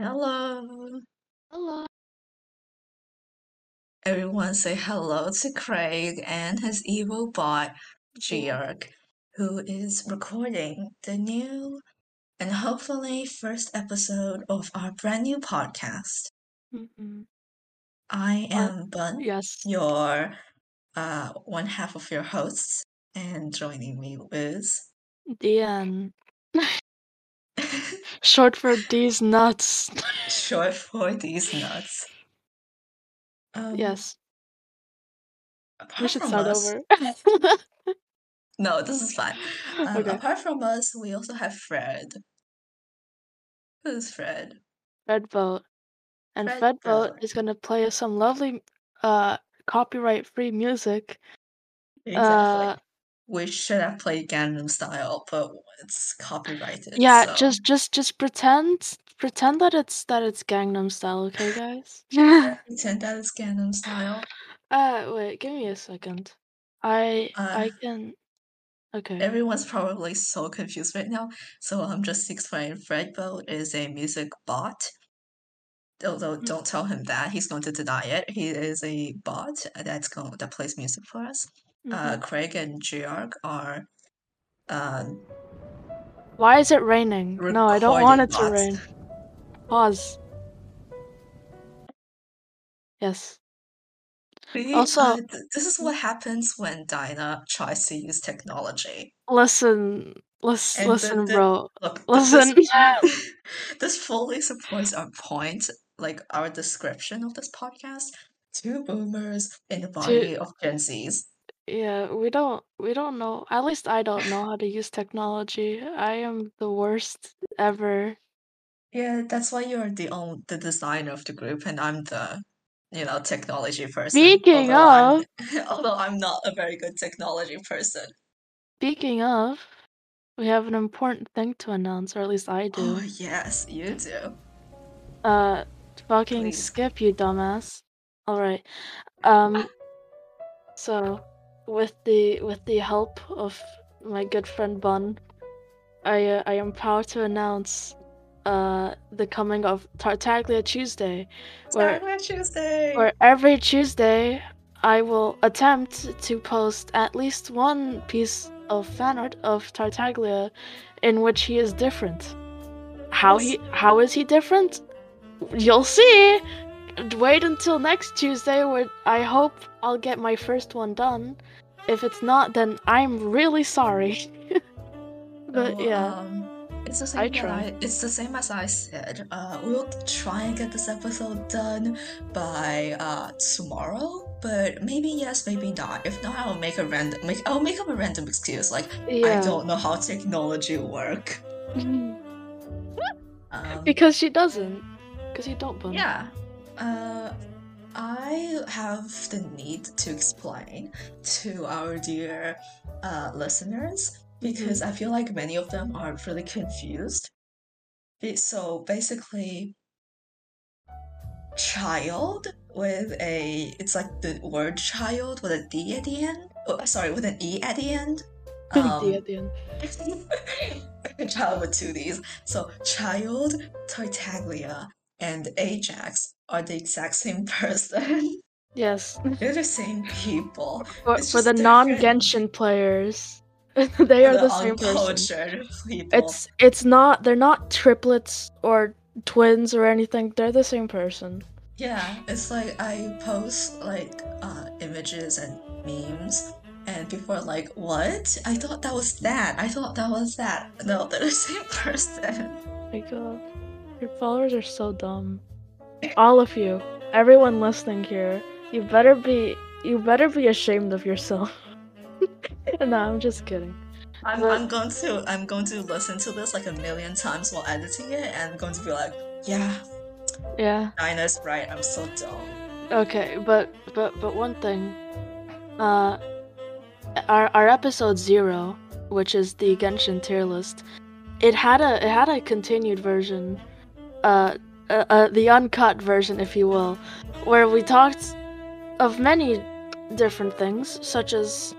Hello. Hello. Everyone say hello to Craig and his evil bot, Georg, who is recording the new and hopefully first episode of our brand new podcast. Mm-mm. I Uh, am Bun, yes. your uh, one half of your hosts, and joining me is DN. Short for these nuts. short for these nuts. Um, yes. We apart should from start us, over. no, this is fine. Um, okay. apart from us, we also have Fred. Who's Fred? Fred Boat. And Fred Fred Boat Vote. is gonna play us some lovely uh copyright free music. Exactly. Uh We should have played Gangnam Style, but it's copyrighted, yeah, so just just just pretend pretend that it's that it's Gangnam style, okay guys? pretend that it's Gangnam Style. uh wait, give me a second. I Uh, I can okay. everyone's probably so confused right now, so I'm just explaining. Fred Boat is a music bot. Although Mm, don't tell him that he's going to deny it. He is a bot that's going that plays music for us. Uh, mhm. Craig and Georg are uh, Why is it raining? No, I don't want it to rain. Pause. Yes. See, Also, uh, th- this is what happens when Dinah tries to use technology. listen, listen, And the, listen, the bro. look, Listen. this this fully supports our point, like our description of this podcast. Two boomers in the body of Gen Zs. Yeah, we don't we don't know. At least I don't know how to use technology. I am the worst ever. Yeah, that's why you're the own the designer of the group, and I'm the you know technology person. Speaking Although I'm of, although I'm not a very good technology person. speaking of, we have an important thing to announce, or at least I Oh do. yes, you do. Uh, fucking Please. skip, you dumbass. All right. Um. So, with the with the help of my good friend Bun, I uh, I am proud to announce uh the coming of Tartaglia Tuesday, where Tartaglia Tuesday. where every Tuesday I will attempt to post at least one piece of fan art of Tartaglia in which he is different. How he how is he different? You'll see. Wait until next Tuesday where I hope I'll get my first one done. If it's not then I'm really sorry. but So, yeah. um, it's the I same. That try. I, it's the same as I said. Uh, we'll try and get this episode done by uh tomorrow, but maybe yes, maybe not. If not, I'll make a random. Make I'll make up a random excuse like I don't know how technology work. Um, because she doesn't. Because you don't bun. yeah. Uh, I have the need to explain to our dear uh, listeners because I feel like many of them are really confused. So basically, child with a it's like the word child with a D at the end. Oh, sorry, with an E at the end. D Um, at the end. child with two D's. So child, Tartaglia, and Ajax are the exact same person. Yes. They're the same people. For, for the non-Genshin players, they are the the same person. people. It's it's not they're not triplets or twins or anything. They're the same person. Yeah, it's like I post like uh, images and memes, and people are like, "What? I thought that was that. I thought that was that." No, they're the same person. My god. Your followers are so dumb. All of you. Everyone listening here. You better be you better be ashamed of yourself. no, I'm just kidding. I'm, But- I'm going to I'm going to listen to this like a million times while editing it, and I'm going to be like, "Yeah, Yeah. Dinah's right. I'm so dumb." Okay, but but but one thing. Uh our our episode 0, which is the Genshin tier list, it had a it had a continued version. Uh uh, uh the uncut version if you will, where we talked of many different things such as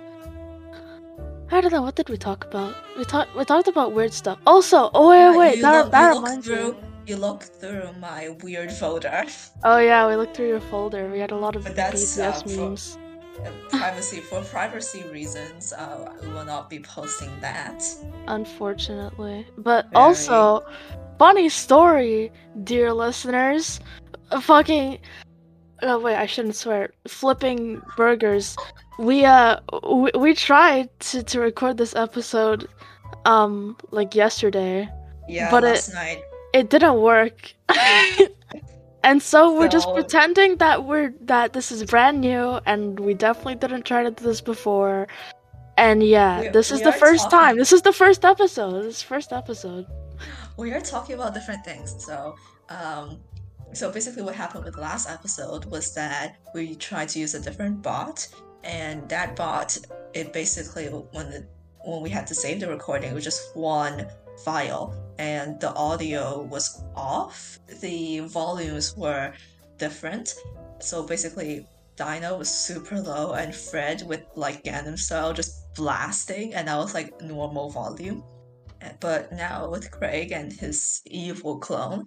I don't know what did we talk about? We talked we talked about weird stuff. Also, oh wait Yeah, wait, that, look, that reminds through me. you look through my weird folder. Oh yeah, we looked through your folder. We had a lot of But that's, uh, BTS for- memes. privacy for privacy reasons, uh, we will not be posting that. Unfortunately. But Very. also, funny story, dear listeners. Fucking. Oh, wait, I shouldn't swear. Flipping burgers. We, uh, we, we tried to, to record this episode, um, like yesterday. Yeah, But it- last night. It didn't work. and so we're just pretending that we're, that this is brand new and we definitely didn't try to do this before. And yeah, We- this is the first talking- time. This is the first episode. This is first episode. We are talking about different things. So, um, so basically, what happened with the last episode was that we tried to use a different bot, and that bot, it basically when the when we had to save the recording, it was just one file, and the audio was off. The volumes were different. So basically, Dino was super low, and Fred with like Gangnam style just blasting, and I was like normal volume. But now with Craig and his evil clone,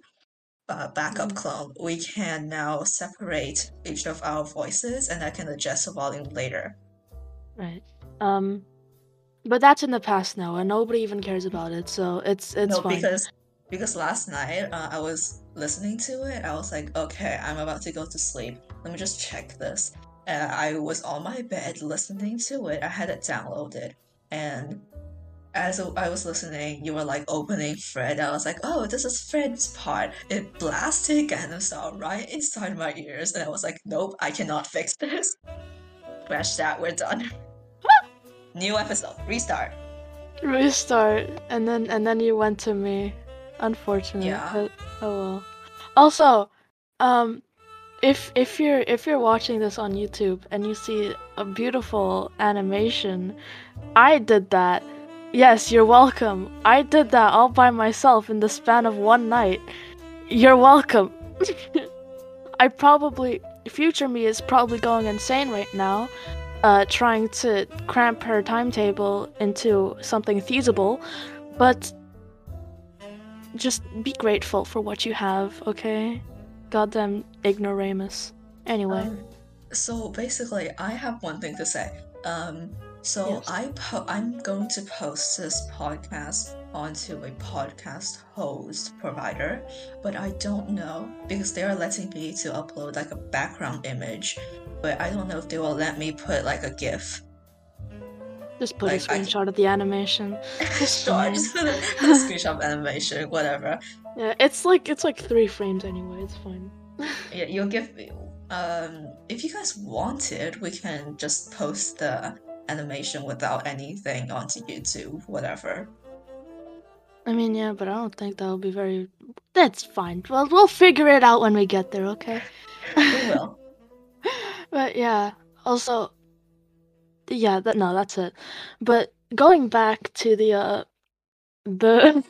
uh, backup Mm. clone, we can now separate each of our voices, and I can adjust the volume later. Right. Um, but that's in the past now, and nobody even cares about it. So it's it's no, fine. because because last night uh, I was listening to it. I was like, okay, I'm about to go to sleep. Let me just check this. Uh, I was on my bed listening to it. I had it downloaded, and as I was listening, you were like opening Fred. I was like, oh, this is Fred's part. It blasted style right inside my ears, and I was like, nope, I cannot fix this. Crash that. We're done. New episode. Restart. Restart, and then and then you went to me. Unfortunately. Yeah. But oh well. Also, um, if if you're if you're watching this on YouTube and you see a beautiful animation, I did that. Yes, you're welcome. I did that all by myself in the span of one night. You're welcome. I probably future me is probably going insane right now, uh, trying to cramp her timetable into something feasible, but just be grateful for what you have, okay? Goddamn ignoramus. Anyway, Um, so basically, I have one thing to say. Um, so Yes. I po- I'm going to post this podcast onto a podcast host provider, but I don't know because they are letting me to upload like a background image, but I don't know if they will let me put like a GIF. just put a like, I- screenshot of the animation. sure, just put a, a screenshot of animation, whatever. Yeah, it's like it's like three frames anyway. It's fine. Yeah, you'll give me. Um, if you guys want it, we can just post the animation without anything onto YouTube, whatever. I mean, yeah, but I don't think that'll be very. That's fine. Well, we'll figure it out when we get there, okay? We will. but yeah, also, yeah, that no, that's it. But going back to the uh, the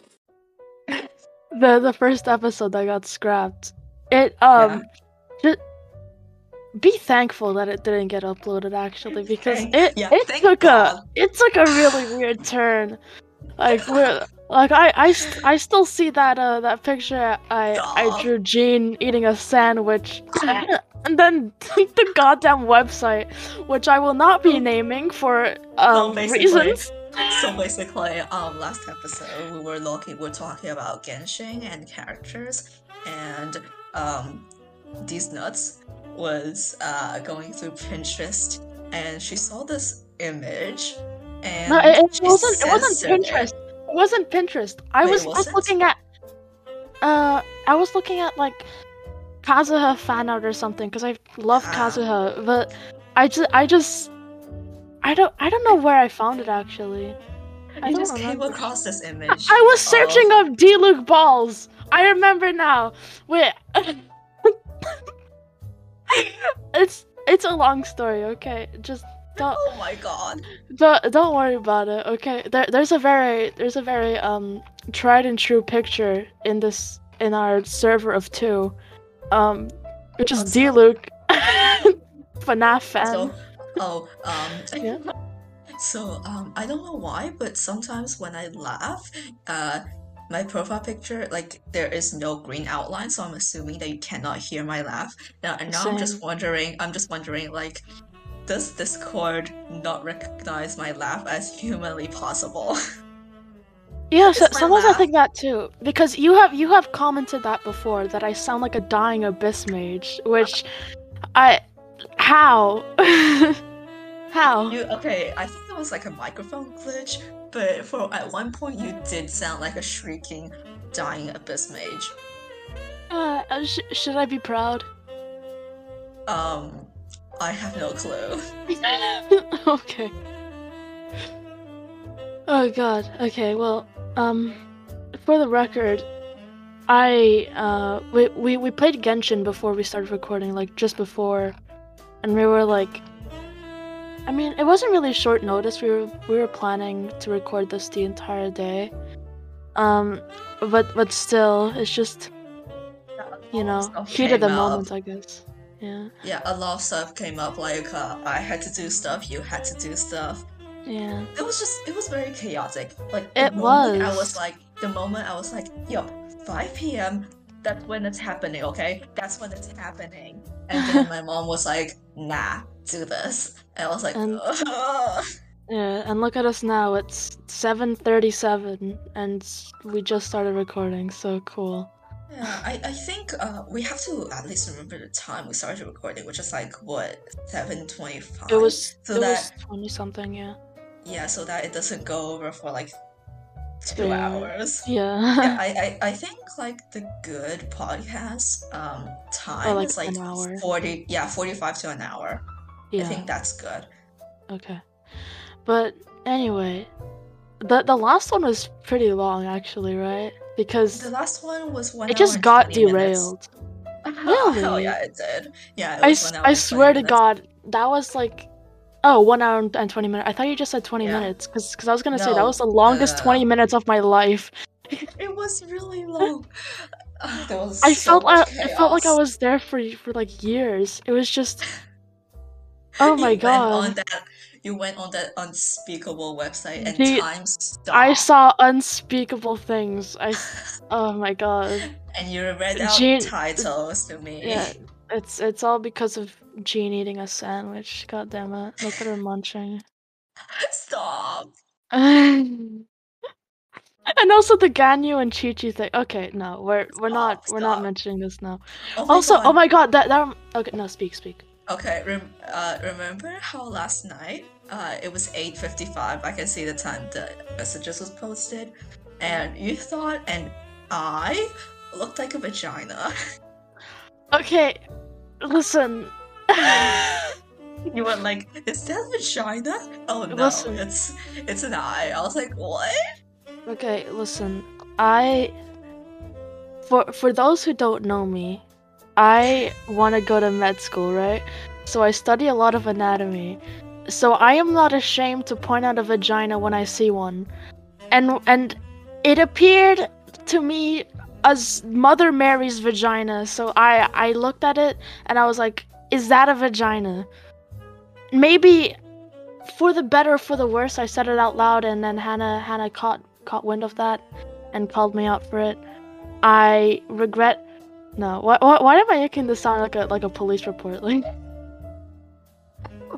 the the first episode that got scrapped, it um, ju- be thankful that it didn't get uploaded actually because it yeah, it took God. a it took a really weird turn. Like we're like I I, st- I still see that uh that picture I I drew Jean eating a sandwich and then the goddamn website which I will not be naming for um basically- reasons. So basically, um, last episode we were looking, we're talking about Genshin and characters, and um, these nuts was uh going through Pinterest, and she saw this image, and No, it, it wasn't it wasn't Pinterest. It wasn't Pinterest. I Wait, was I was looking at uh I was looking at like Kazuha fan art or something because I love Ah. Kazuha, but I just I just I don't I don't know where I found it actually. I I don't just came remember. across this image. I was of- searching up Diluc balls. I remember now. Wait. it's it's a long story, okay? Just don't Oh my god. don't, don't worry about it, okay? There, there's a very there's a very um tried and true picture in this in our server of two, um, which is Diluc, FNAF fan. So, oh, um, Yeah. so um, I don't know why, but sometimes when I laugh, uh, my profile picture, like there is no green outline, so I'm assuming that you cannot hear my laugh. Now, and now I'm just wondering, I'm just wondering, like, does Discord not recognize my laugh as humanly possible? Yeah, so, sometimes I think that too. Because you have you have commented that before that I sound like a dying abyss mage, which I how how You okay? I think it was like a microphone glitch, but for at one point you did sound like a shrieking, dying abyss mage. uh, sh- should I be proud? Um, I have no clue. okay. Oh god. Okay. Well, um, for the record, I uh we we we played Genshin before we started recording, like just before, and we were like, I mean, it wasn't really short notice. We were we were planning to record this the entire day, um, but but still, it's just you know heat of the up. moment, I guess. Yeah. Yeah, a lot of stuff came up. Like uh, I had to do stuff, you had to do stuff. Yeah. It was just, it was very chaotic. Like It moment I was. was like, the moment I was like, yo, 5 p.m. That's when it's happening. Okay, that's when it's happening. And then my mom was like, nah, do this. And I was like, And-. Yeah, and look at us now. It's 7:37 and we just started recording. So cool. Yeah, I, I think uh, we have to at least remember the time we started recording, which is like what seven twenty-five. It was so it that 20 something, yeah. yeah, so that it doesn't go over for like two Yeah. hours. Yeah. yeah, I, I I think like the good podcast um time like is like forty yeah forty-five to an hour. I think that's good. Okay. But anyway, the the last one was pretty long actually, right? Because The last one was one. it just got 20 minutes. derailed. Hell yeah, it did. Yeah, it I, was s- one hour I and 20 swear to minutes. God, that was like, oh, one hour and 20 minutes. I thought you just said 20 Yeah. minutes, because I was gonna say that was the longest uh, 20 minutes of my life. It was really long. There was I so felt I, much it felt like I was there for for like years. It was just, oh my you Went on god. that, you went on that unspeakable website and The- time stopped. I saw unspeakable things. I. oh my god. and you read out Jean- titles to me. Yeah, it's it's all because of Jean eating a sandwich. God damn it! Look at her munching. Stop. and also the Ganyu and Qiqi thing. Okay, no, we're we're not we're not mentioning this now. Oh also, oh God. oh my god, that that okay, no, speak, speak. Okay, rem- uh, remember how last night uh, it was 8.55, I can see the time the messages was posted, and you thought and I looked like a vagina. Okay, listen. you were like, is that a vagina? Oh no, Listen. it's it's an eye. I was like, what? Okay, listen. I for for those who don't know me, I want to go to med school, right? So I study a lot of anatomy. So I am not ashamed to point out a vagina when I see one. And and it appeared to me as Mother Mary's vagina. So I I looked at it and I was like, is that a vagina? Maybe for the better or for the worse, I said it out loud, and then Hannah Hannah caught caught wind of that and called me out for it. I regret. No, why, why, why am I making this sound like a like a police report? Like,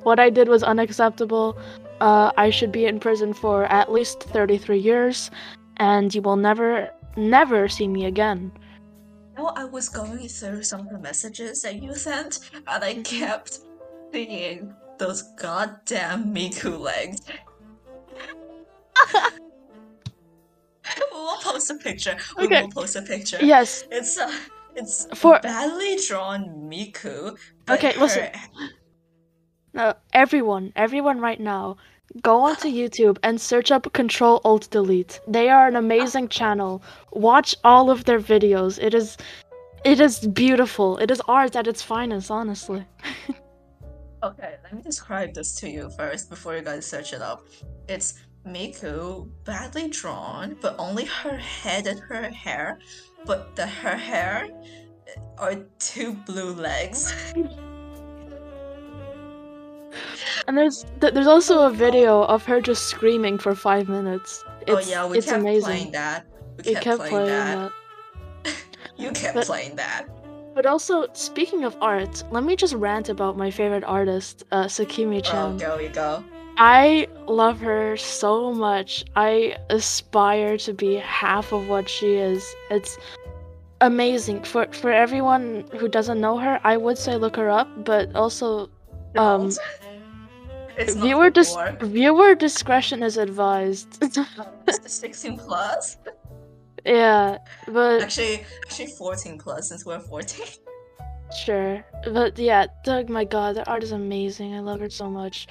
what I did was unacceptable. Uh, I should be in prison for at least thirty three years, and you will never never see me again. No, I was going through some of the messages that you sent, and I kept seeing those goddamn Miku legs. we'll post a picture. We Okay. will post a picture. Yes. It's uh, it's For- badly drawn Miku. But Okay, listen. her- No, everyone, everyone right now, go onto YouTube and search up Control Alt Delete. They are an amazing channel. Watch all of their videos. It is it is beautiful. It is art at its finest, honestly. Okay, let me describe this to you first before you guys search it up. It's Miku, badly drawn, but only her head and her hair, but the her hair are two blue legs. And there's th- there's also a video of her just screaming for 5 minutes. It's oh yeah, we it's kept amazing. playing that. We We kept, kept playing, playing that. that. You kept But- playing that. But also, speaking of art, let me just rant about my favorite artist, uh, Sakimi Oh, Chan. go you go. I love her so much. I aspire to be half of what she is. It's amazing. For for everyone who doesn't know her, I would say look her up, but also Um, Don't. it's not viewer dis- viewer discretion is advised. It's the 16 plus. yeah, but Actually, actually 14 plus since we're 14. Sure. But yeah, Doug, my god, the art is amazing. I love her so much.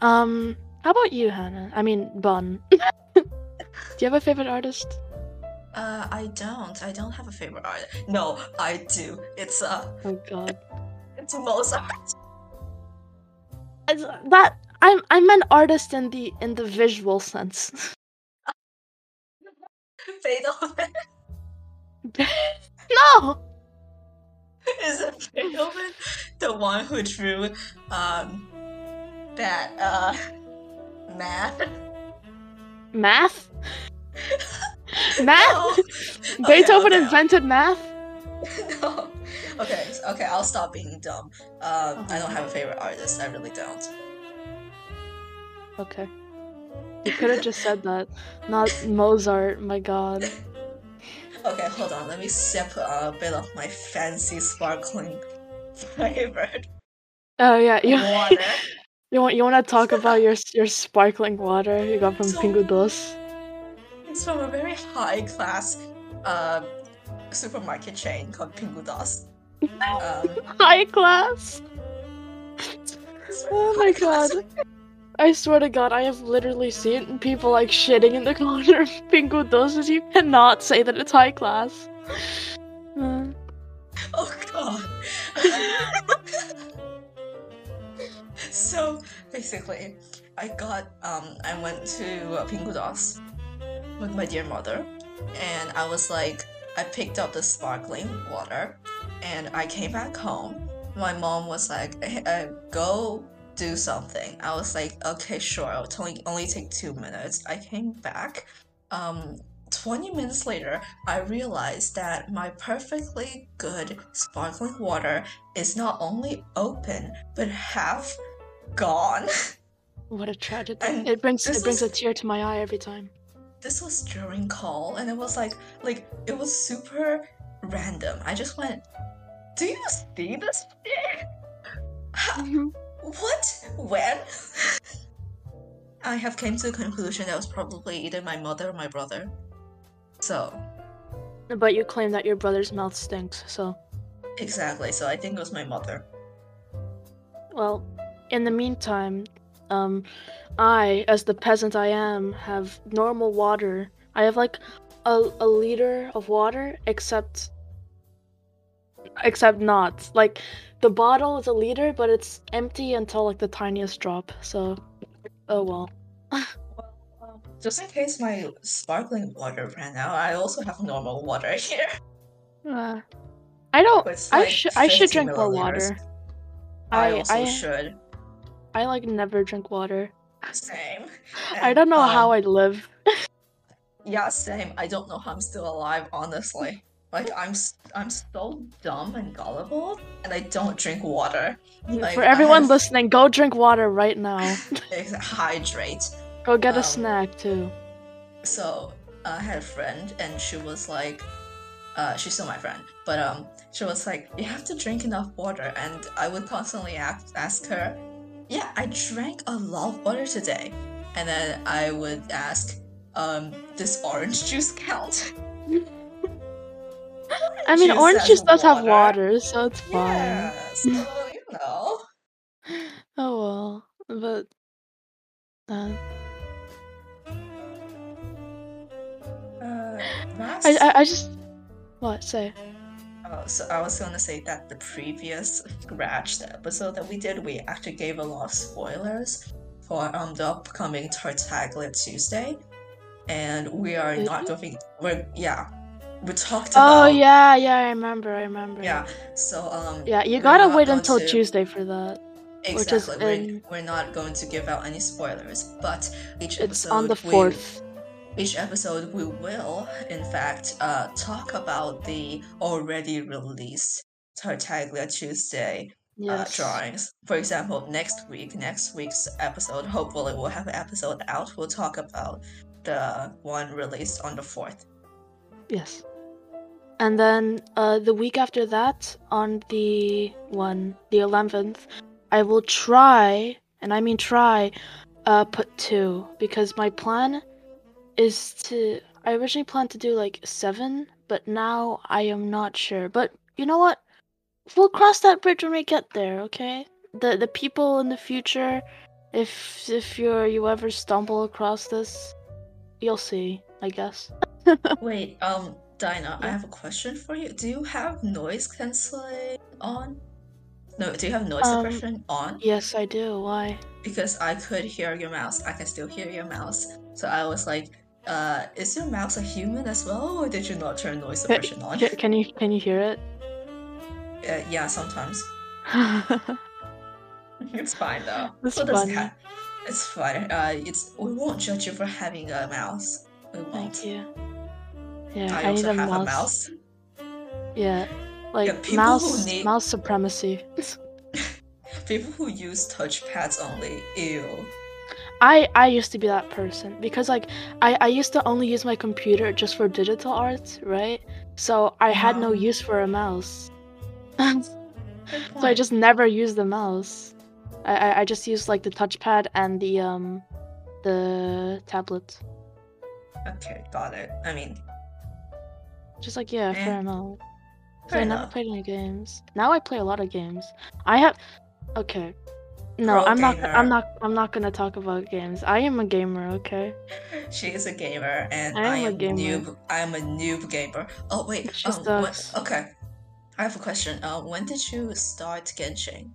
Um, how about you, Hannah? I mean, Bon. Do you have a favorite artist? Uh, I don't. I don't have a favorite artist. No, I do. It's uh, Oh god. it's Mozart. It's- That I'm I meant artist in the in the visual sense. Beethoven. no! Is it Beethoven the one who drew um that uh math? Math? Math? No. Beethoven okay, okay. invented math? no. Okay, okay, I'll stop being dumb. Um, I don't have a favorite artist. I really don't. Okay. You could have just said that. Not Mozart, my god. Okay, hold on. Let me sip a bit of my fancy sparkling flavored Oh yeah, you water. You want you want to talk about your your sparkling water you got from So- Pingo Doce? It's from a very high class uh, supermarket chain called Pingo Doce. Um, High class. Oh my god. I swear to god, I have literally seen people like shitting in the corner of Pingo Doce. You cannot say that it's high class. Uh, Oh god. so basically, I got um I went to uh, Pingo Doce with my dear mother, and I was like I picked up the sparkling water, and I came back home. My mom was like, "Hey, uh, "Go do something." I was like, "Okay, sure. It'll only only take two minutes." I came back. Um, 20 minutes later, I realized that my perfectly good sparkling water is not only open, but half gone. what a tragedy. And It brings it brings a tear to my eye every time. this was during call, and it was like, like, it was super random. I just went, Do you see this shit? Ha- mm-hmm. What? When? I have came to the conclusion that it was probably either my mother or my brother. So, But you claim that your brother's mouth stinks, so exactly. So I think it was my mother. well, in the meantime, um I, as the peasant I am, have normal water. I have like a, a liter of water, except except not. Like the bottle is a liter, but it's empty until like the tiniest drop. So, oh well. Well, just in case my sparkling water ran out, I also have normal water here. Uh, I don't. It's I like should. I should 50 drink more water. I, I also I should. I like never drink water. Same. I don't know how I live. Yeah, same. I don't know how I'm still alive, honestly. Like I'm, I'm so dumb and gullible, and I don't drink water. Like, For everyone have- listening, go drink water right now. Hydrate. Go get a Um, snack too. So I had a friend, and she was like, uh, she's still my friend, but um, she was like, you have to drink enough water, and I would constantly ask, ask her, yeah, I drank a lot of water today, and then I would ask, um, does orange juice count? I mean, juice orange juice does have water. water, so it's fine. Yeah, so you know. Oh well, but uh, Uh, I, I I just what say? Oh, so I was gonna say that the previous scratched episode that we did, we actually gave a lot of spoilers for um the upcoming Tartaglia Tuesday, and we are not we? going. We're yeah, we talked about. Oh yeah, yeah, I remember, I remember. yeah. So um Yeah, you gotta wait until to- Tuesday for that. exactly. We're, in- we're not going to give out any spoilers, but each It's episode on the fourth. Each episode we will, in fact, uh, talk about the already released Tartaglia Tuesday uh, drawings. For example, next week, next week's episode, hopefully we'll have an episode out. We'll talk about the one released on the fourth. Yes. And then uh, the week after that, on the one, the eleventh, I will try, and I mean try, uh, put two because my plan is to. I originally planned to do like seven, but now I am not sure. But you know what? We'll cross that bridge when we get there. Okay. The the people in the future, if if you're you ever stumble across this, you'll see. I guess. Wait, um, Dinah, I have a question for you. Do you have noise canceling on? No, do you have noise Um, suppression on? Yes, I do. Why? Because I could hear your mouse. I can still hear your mouse. So I was like, uh, is your mouse a human as well, or did you not turn noise suppression on? ca- Can you can you hear it? Uh, yeah, sometimes. It's fine though. That's So cat. It's fine. Uh, it's we won't judge you for having a mouse. We won't. Thank you. Yeah, I, I, need a have mouse. a mouse. Yeah, like people who mouse need- mouse supremacy. People who use touchpads only. Ew. I I used to be that person because like I I used to only use my computer just for digital arts, right? So I had no use for a mouse. So I just never used the mouse. I, I I just used like the touchpad and the um the tablet. Okay, got it. I mean, Just like yeah, Eh, fair enough. 'Cause fair I never played any games. Now I play a lot of games. I have okay. No, I'm not. I'm not I'm not gonna talk about games. I am a gamer, okay? She is a gamer, and I I am a am gamer. noob. I am a noob gamer. Oh wait, She um, what- okay. I have a question. Uh, when did you start Genshin?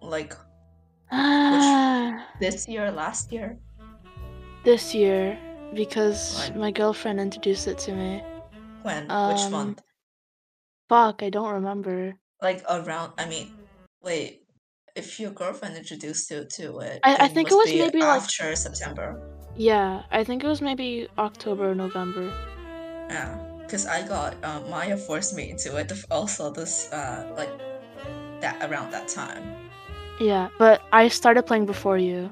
Like Ah, this year, last year? this year because When? my girlfriend introduced it to me. When? Which Um, month? Fuck, I don't remember. Like around? I mean, wait. If your girlfriend introduced you to it, I- I think it was be maybe, like- after September. Yeah, I think it was maybe October or November. Yeah, because I got um, Maya forced me into it. Also, this uh, like that around that time. Yeah, but I started playing before you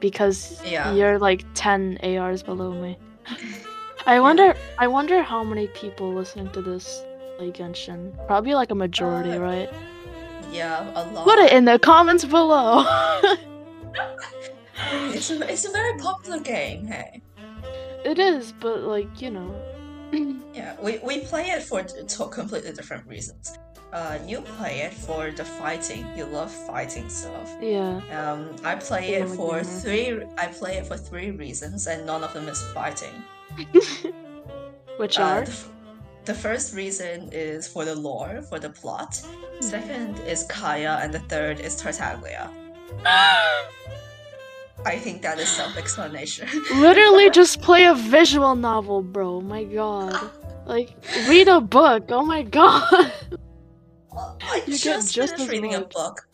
because Yeah. you're like 10 ARs below me. I wonder I wonder how many people listening to this play Genshin. Probably like a majority, Uh, right? Yeah, a lot. Put it in the comments below. It's a, it's a very popular game. Hey, it is, but like, you know. yeah, we, we play it for completely different reasons. Uh, you play it for the fighting. You love fighting stuff. yeah. Um, I play it for three. I play it for three reasons, and none of them is fighting. Which Uh, are the, first reason is for the lore, for the plot. Second is Kaeya, and the third is Tartaglia. I think that is self-explanation. Literally just play a visual novel, bro. My god. Like read a book. Oh my god. I You get just just finished as reading a book.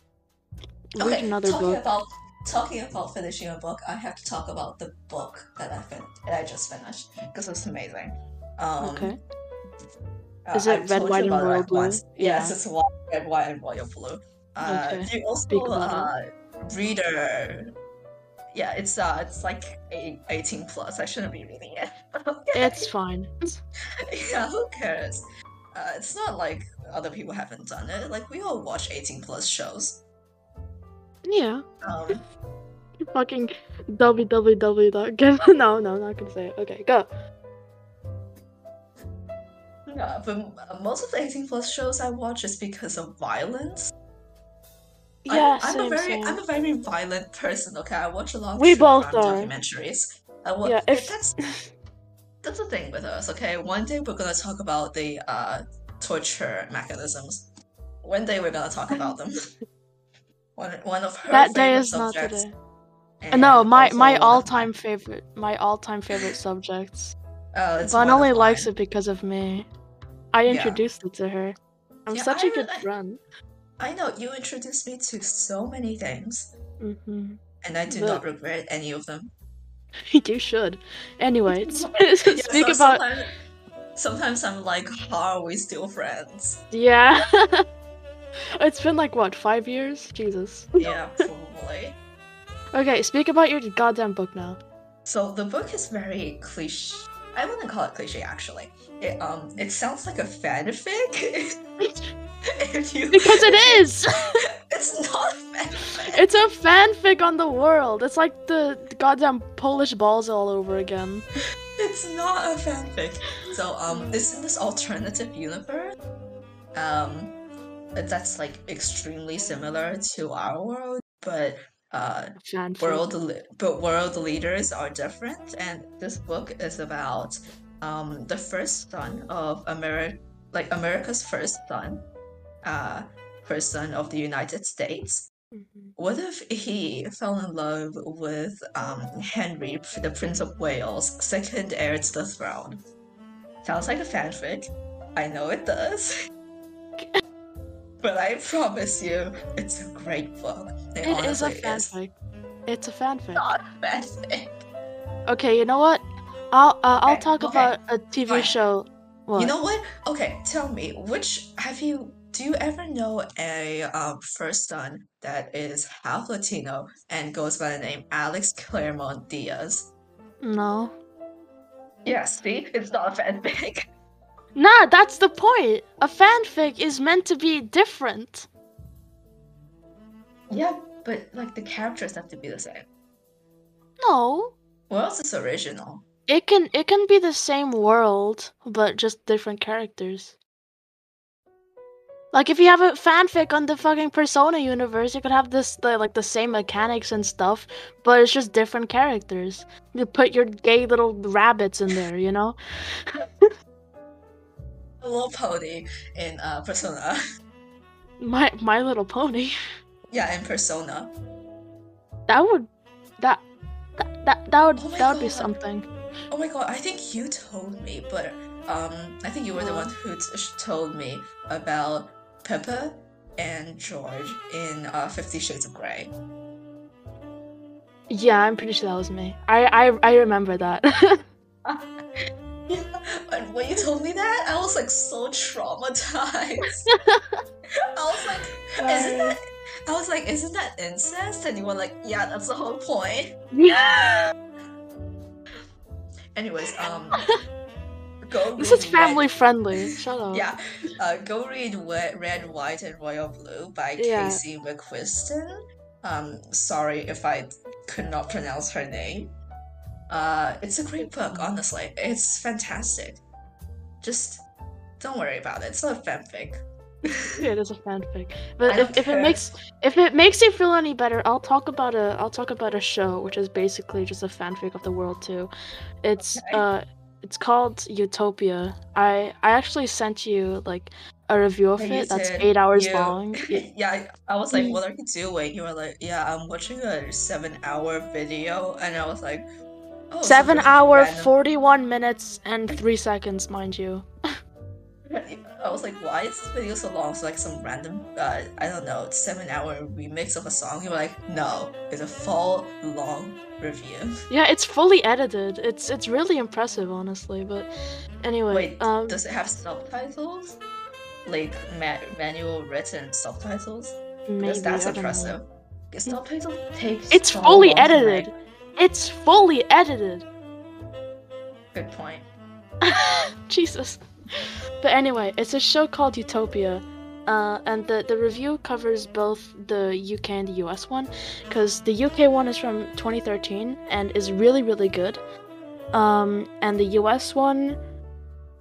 Read Okay, another talking book. about talking about finishing a book, I have to talk about the book that I fin- that I just finished because it's amazing. Um, Okay. Uh, Is it I've Red, White, and Royal Blue? once. Yes, it's white, red, white, and royal blue. Uh, Okay, You also speak uh, reader. Yeah, it's uh, it's like eight, 18 plus. I shouldn't be reading it. but okay. It's fine. yeah, who cares? Uh, it's not like other people haven't done it. Like we all watch 18 plus shows. Yeah. Um, Fucking www. No, no, not gonna say it. Okay, go. Yeah, but most of the 18 plus shows I watch is because of violence. Yeah, I'm, same, a very, same. I'm a very violent person. Okay, I watch a lot of We both are. documentaries. I wa- Yeah, if- that's that's the thing with us. Okay, one day we're gonna talk about the uh, torture mechanisms. One day we're gonna talk about them. one one of her that day is not today. Uh, No, my my all-time favorite, my all-time favorite subjects. Oh, it's one only likes it because of me. I Yeah. introduced it to her. I'm Yeah, such I a good I- friend. I know you introduced me to so many things, hmm and I do But- not regret any of them. you should. Anyway, Yeah, speak so about sometimes, sometimes I'm like, how are we still friends? yeah. it's been like what five years? Jesus. Yeah, probably. Okay, speak about your goddamn book now. So the book is very cliche. I wouldn't call it cliche actually. It um it sounds like a fanfic. you Because it is. it's not a fanfic. it's a fanfic on the world. It's like the, the goddamn Polish balls all over again. It's not a fanfic. So um it's in this alternative universe. Um that's like extremely similar to our world, but uh world but world leaders are different and this book is about um the first son of America like America's first son uh first son of the United States. Mhm. what if he fell in love with um Henry the Prince of Wales second heir to the throne? Sounds like a fanfic. I know it does but I promise you it's a great book It is a fanfic. It's a fanfic. not a fanfic Okay, you know what? I'll uh, I'll Okay, talk okay, about a TV fine. show. What? You know what? Okay, tell me, which have you do you ever know a um, first son that is half Latino and goes by the name Alex Claremont Diaz? no. Yes, see, it's not a fanfic. Nah, that's the point. A fanfic is meant to be different. Yeah, but like the characters have to be the same. No. What else is original? It can it can be the same world, but just different characters. Like if you have a fanfic on the fucking Persona universe, you could have this the, like the same mechanics and stuff, but it's just different characters. You put your gay little rabbits in there, you know? Little pony in uh, Persona. My My Little Pony. yeah, in Persona. That would that that that, that would Oh that would be something. Oh my god, I think you told me, but um, I think you were the one who t- told me about Peppa and George in uh, Fifty Shades of Grey. Yeah, I'm pretty sure that was me. I I I remember that. yeah, and when you told me that, I was like so traumatized. I was like, isn't that? I was like, isn't that incest? And you were like, yeah, that's the whole point. Anyways, um, go. this read is family friendly. Shut up. Yeah, uh, go read Red, White, and Royal Blue by Yeah. Casey McQuiston. Um, sorry if I could not pronounce her name. Uh, it's a great book, honestly. It's fantastic. Just don't worry about it. It's not a fanfic. It is a fanfic. But if, if it makes if it makes you feel any better, I'll talk about a I'll talk about a show which is basically just a fanfic of the world too. It's Okay. uh it's called Utopia. I I actually sent you like a review of it that's did. eight hours You- long. yeah, I, I was like, Mm. what are you doing? You were like, yeah, I'm watching a seven hour video. And I was like, oh, Seven hour, random- forty one minutes and three seconds, mind you. I was like, why is this video so long? It's like some random, uh, I don't know, seven hour remix of a song. You were like, no, it's a full long review. Yeah, it's fully edited. It's it's really impressive, honestly. But anyway, Wait, um, does it have subtitles? Like ma- manual written subtitles? maybe Because that's impressive. The subtitle takes It's so fully edited. It's fully edited. Good point. Jesus. But anyway, it's a show called Utopia. Uh, and the, the review covers both the UK and the US one, because the UK one is from 2013 and is really, really good. Um, and the US one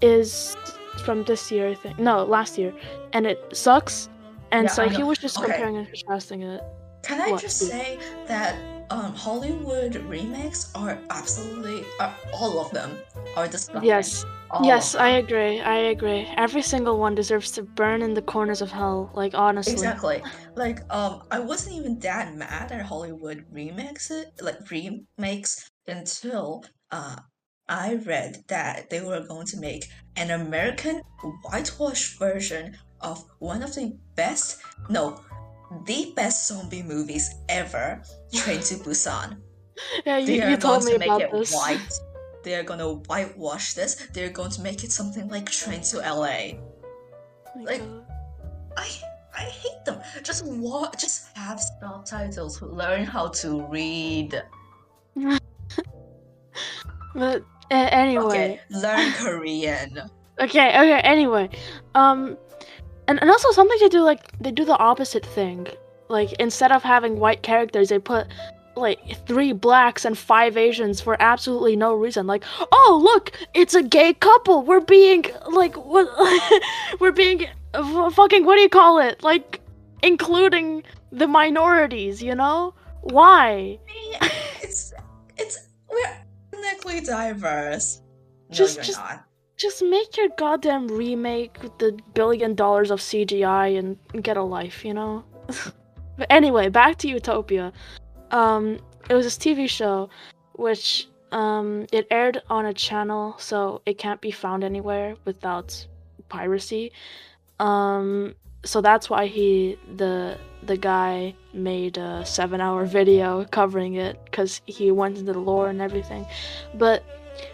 is from this year, I think. No, last year. And it sucks. And Yeah, so he was just Okay. comparing and contrasting it. Can I What, just say that um, Hollywood remakes are absolutely, uh, all of them are disgusting. Yes, All yes, I agree. I agree. Every single one deserves to burn in the corners of hell. Like honestly. Exactly. Like, um, I wasn't even that mad at Hollywood remakes it, like remakes, until uh, I read that they were going to make an American whitewash version of one of the best, no, the best zombie movies ever, Train to Busan. Yeah, you, They are you told going me to make about it this. white. They are gonna whitewash this. They're going to make it something like Train to LA. Oh like- God. I I hate them. Just watch. Just have subtitles. Learn how to read. But uh, anyway, Okay, learn Korean. okay, okay. Anyway, um, and and also something they do like they do the opposite thing. Like instead of having white characters, they put like three blacks and five Asians for absolutely no reason. Like, oh look, it's a gay couple. We're being like what? we're being uh, fucking what do you call it? Like including the minorities. You know why? It's it's we're ethnically diverse. No, Just- you're just- not. Just make your goddamn remake with the billion dollars of CGI and get a life, you know? but anyway, back to Utopia. Um, it was this TV show which um it aired on a channel so it can't be found anywhere without piracy. Um so that's why he the the guy made a 7-hour video covering it cuz he went into the lore and everything. But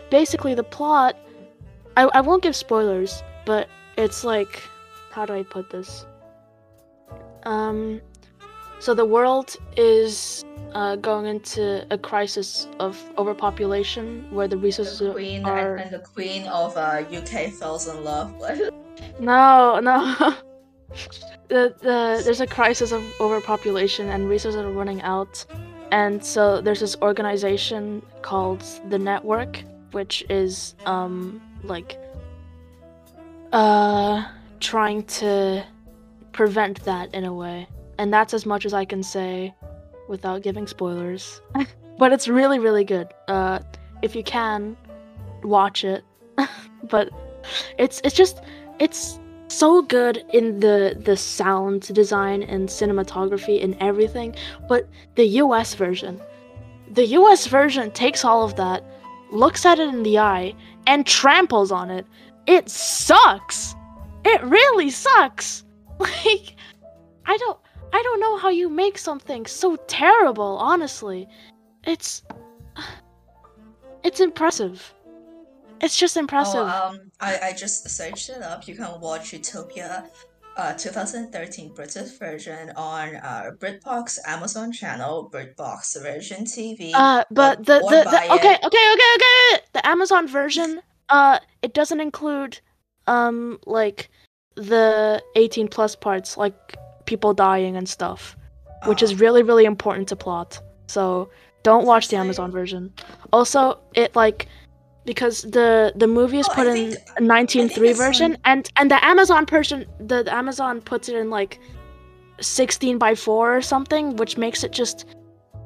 basically the plot I, I won't give spoilers, but it's like how do I put this? Um so the world is uh, going into a crisis of overpopulation where the resources The queen are and, the queen of uh, UK falls in love with. No, no. the, the there's a crisis of overpopulation and resources are running out. And so there's this organization called the Network, which is um like uh trying to prevent that in a way. And that's as much as I can say without giving spoilers. but it's really really good. Uh if you can watch it. but it's it's just it's so good in the the sound design and cinematography and everything but the US version the US version takes all of that looks at it in the eye and tramples on it. It sucks. It really sucks. Like I don't I don't know how you make something so terrible honestly. It's it's impressive. It's just impressive. Oh, um, I, I just searched it up. You can watch Utopia, uh, 2013 British version on uh, BritBox Amazon channel, BritBox version TV. Uh, but the, the, the okay, it. okay, okay, okay. The Amazon version, uh, it doesn't include, um, like the 18 plus parts, like people dying and stuff, which is Um, really, really important to plot. So don't watch the Amazon version. Also, it like because the the movie is Oh, I put in think- a 19.3 version, on- and and the Amazon person the, the Amazon puts it in like 16 by 4 or something, which makes it just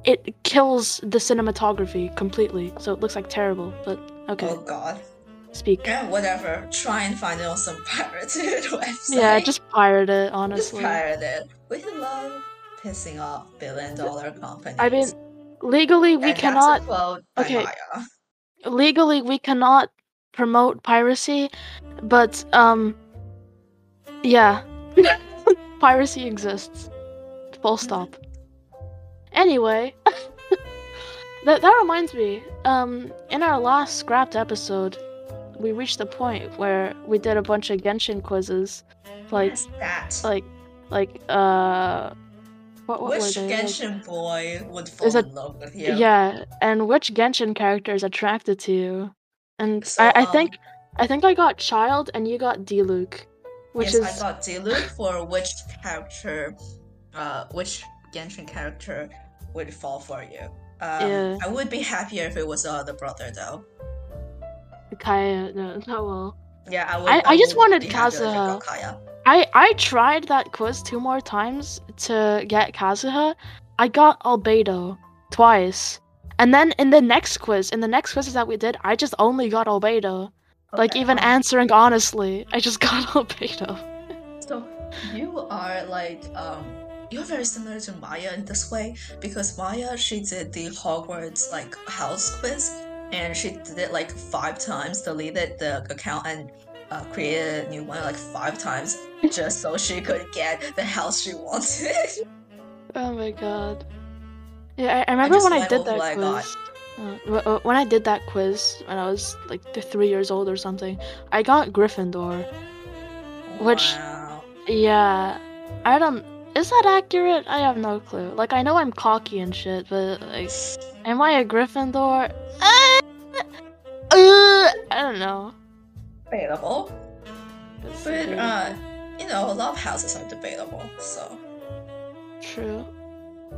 it kills the cinematography completely. So it looks like terrible. But okay, Oh god. speak. Yeah, whatever. Try and find it on some pirated website. Yeah, just pirate it, honestly Just pirate it. We love pissing off billion dollar companies. I mean, legally we And cannot okay. Maya. Legally we cannot promote piracy, but um yeah. piracy exists. Full stop. Anyway, that that reminds me. Um in our last scrapped episode, we reached the point where we did a bunch of Genshin quizzes. Like Yes, that. like like uh what, what Which? Like- Genshin boy would fall There's a- in love with you? Yeah, and which Genshin character is attracted to you? And So, I, I um, think I think I got Childe and you got Diluc, which yes, is I got Diluc for which character, uh, which Genshin character would fall for you. Um, Yeah. I would be happier if it was uh, the brother though. Kaeya. No, no, well, Yeah, I would. I- I just wanted be happier if it Kazuha. Kaeya. I I tried that quiz two more times to get Kazuha. I got Albedo twice, and then in the next quiz, in the next quizzes that we did, I just only got Albedo. Like even um, answering honestly, I just got Albedo. So you are like um you're very similar to Maya in this way because Maya she did the Hogwarts like house quiz and she did it like five times, deleted the account and uh, created a new one like five times just so she could get the house she wanted. Oh my god. Yeah, I, I remember just when I did that I quiz. Uh, when I did that quiz when I was like three years old or something, I got Gryffindor. Which- Wow. Yeah, I don't. Is that accurate? I have no clue. Like, I know I'm cocky and shit, but like, am I a Gryffindor? Uh, I don't know. Debatable. It's But debatable. uh, you know, a lot of houses are debatable. So True.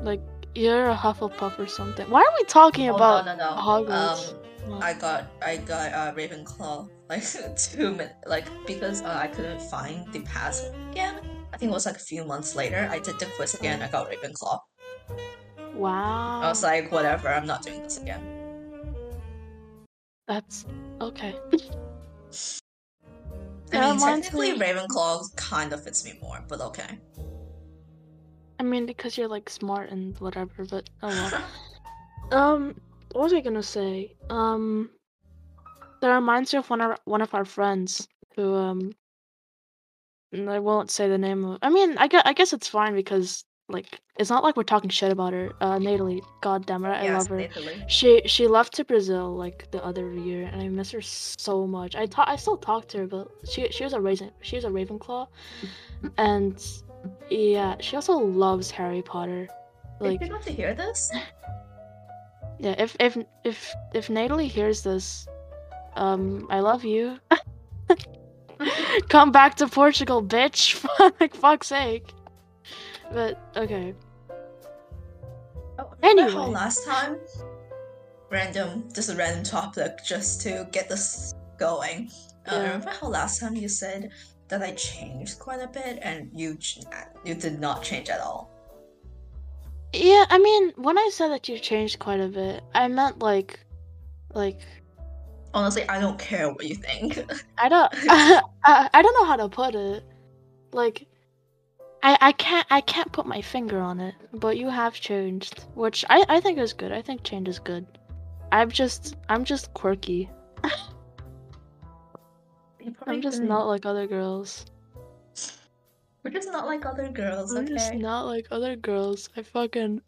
Like, you're a Hufflepuff or something. Why are we talking Oh, about no, no, no. Hogwarts? Um, I got I got uh, Ravenclaw like two minutes like because uh, I couldn't find the password again. I think it was like a few months later. I did the quiz again. I got Ravenclaw. wow. I was like, whatever. I'm not doing this again. That's okay. I That mean, reminds technically, me- Ravenclaw kind of fits me more, but okay. I mean, because you're like smart and whatever, but oh well. Um, what was I gonna say? Um, that reminds me of one of one of our friends who um, I won't say the name of. I mean, I guess I guess it's fine because like it's not like we're talking shit about her. Uh, Natalie, god damn it, I yes, love her. literally. She she left to Brazil like the other year, and I miss her so much. I ta- I still talk to her, but she she was a Raven she was a Ravenclaw, and yeah, she also loves Harry Potter. Like, Like Did you have to hear this? yeah, if if if if Natalie hears this, um, I love you. Come back to Portugal, bitch! like fuck's sake. But okay. Oh, remember how last time, random, just a random topic, just to get this going. Uh, Remember how last time you said that I changed quite a bit, and you ch- you did not change at all. Yeah, I mean, when I said that you changed quite a bit, I meant like, like Honestly, I don't care what you think. I don't I, I don't know how to put it. Like I I can't I can't put my finger on it, but you have changed, which I I think is good. I think change is good. I'm just I'm just quirky. I'm just couldn't- like other girls. We're just not like other girls, I'm just not like other girls. I fucking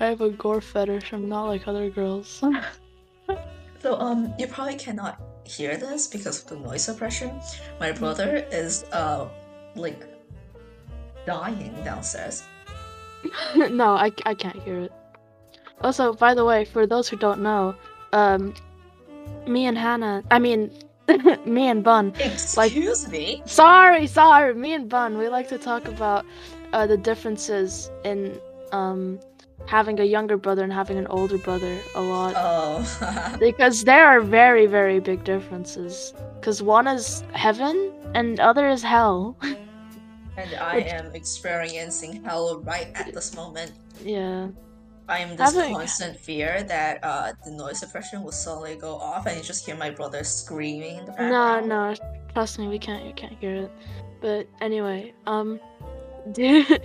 I have a gore fetish. I'm not like other girls. So um, you probably cannot hear this because of the noise suppression. My brother is uh, like dying downstairs. no, I, I can't hear it. Also, by the way, for those who don't know, um, me and Hannah, I mean, me and Bun, Excuse me. sorry, sorry, me and Bun, we like to talk about uh, the differences in um, having a younger brother and having an older brother a lot. Oh. Because there are very, very big differences. Because one is heaven and other is hell. And I Which- am experiencing hell right at this moment. yeah. I am this Having- constant fear that uh, the noise suppression will suddenly go off and you just hear my brother screaming No, no, trust me, we can't. You can't hear it. But anyway, um, do do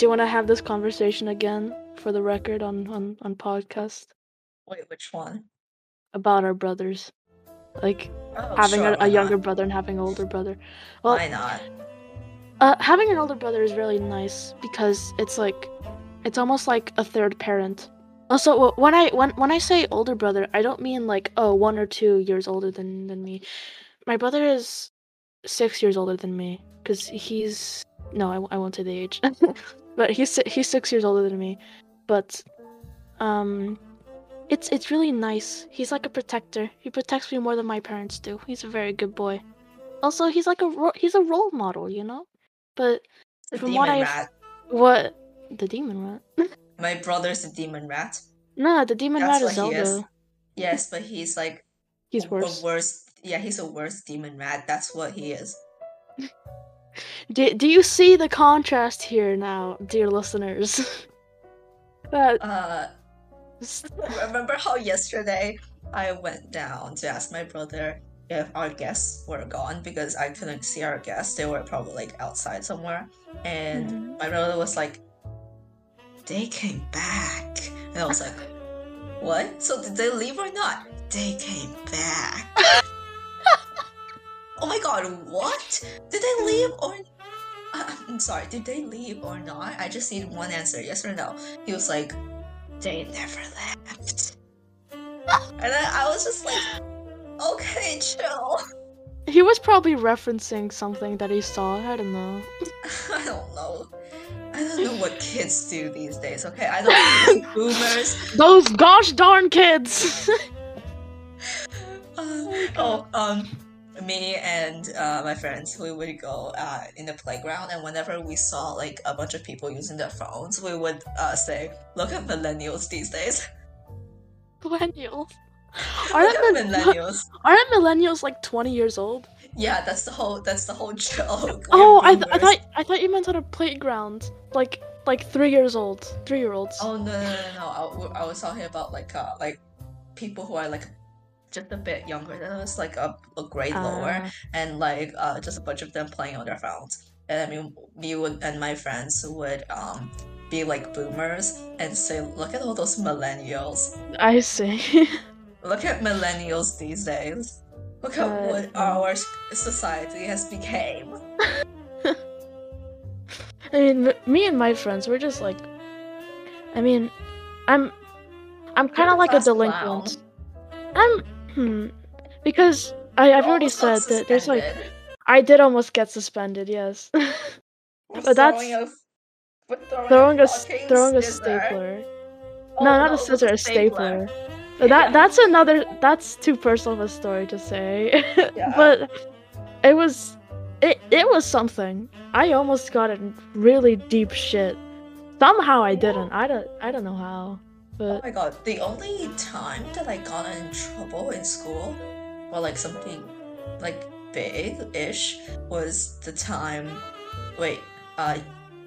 you want to have this conversation again for the record on on on podcast Wait, which one? about our brothers, like Oh, having sure, a, a younger not? brother and having an older brother. Well, Why not? Uh, having an older brother is really nice because it's like it's almost like a third parent. Also, when I when when I say older brother, I don't mean like oh one or two years older than than me. My brother is six years older than me because he's no, I won't say the age, but he's he's six years older than me. But um, it's it's really nice. He's like a protector. He protects me more than my parents do. He's a very good boy. Also, he's like a he's a role model, you know. But The from demon what I've- rat. what the demon rat? My brother's a demon rat. no, the demon That's rat is he is. Zelda. Yes, but he's like He's worse. Worse. Yeah, he's a worse demon rat. That's what he is. Do, do you see the contrast here now, dear listeners? that Uh, remember how yesterday I went down to ask my brother if our guests were gone because I couldn't see our guests. They were probably like outside somewhere. And Mhm. my brother was like, they came back. And I was like, what? So did they leave or not? They came back. oh my god, what? Did they leave or uh, I'm sorry, did they leave or not? I just need one answer, yes or no. He was like, they never left. and then I was just like, okay, chill. He was probably referencing something that he saw. I don't know. I don't know. I don't know what kids do these days, okay? I don't know boomers. Those gosh darn kids! Uh, oh, um, me and uh, my friends, we would go uh, in the playground, and whenever we saw like a bunch of people using their phones, we would uh, say, "Look at millennials these days." millennials. Aren't, the, millennials. aren't millennials like 20 years old? Yeah, that's the whole. That's the whole joke. Oh, I, th- I thought I thought you meant on a playground, like like three years old, three year olds. Oh no no no no! I was talking about like uh like people who are like just a bit younger than us, like a, a grade lower, Uh, and like uh just a bunch of them playing on their phones. And I mean, me would and my friends would um be like boomers and say, "Look at all those millennials. I see. Look at millennials these days. Look at Uh, what our society has became." I mean, me and my friends, we're just like, I mean, I'm, I'm kind of like a delinquent. I'm, hmm, because I, I've already said that there's like, I did almost get suspended, yes. but that's- throwing a, throwing, throwing a throwing a stapler. Oh, no, not no, a scissor, a stapler. Yeah. that that's another that's too personal of a story to say. Yeah. but it was it it was something. I almost got in really deep shit. Somehow I didn't. I don't I don't know how. Oh But my god, the only time that I got in trouble in school, or like something like big-ish, was the time. Wait, uh,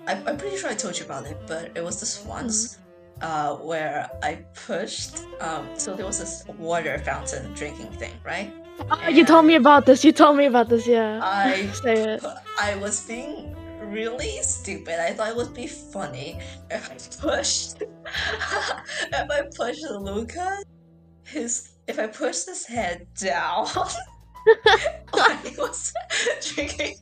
I, I'm pretty sure I told you about it, but it was this once, uh, where I pushed. Um, so there was this water fountain drinking thing, right? Oh, you told me about this. You told me about this. Yeah. I Say it. I was being really stupid. I thought it would be funny if I pushed if I pushed Luca his if I pushed his head down while he was drinking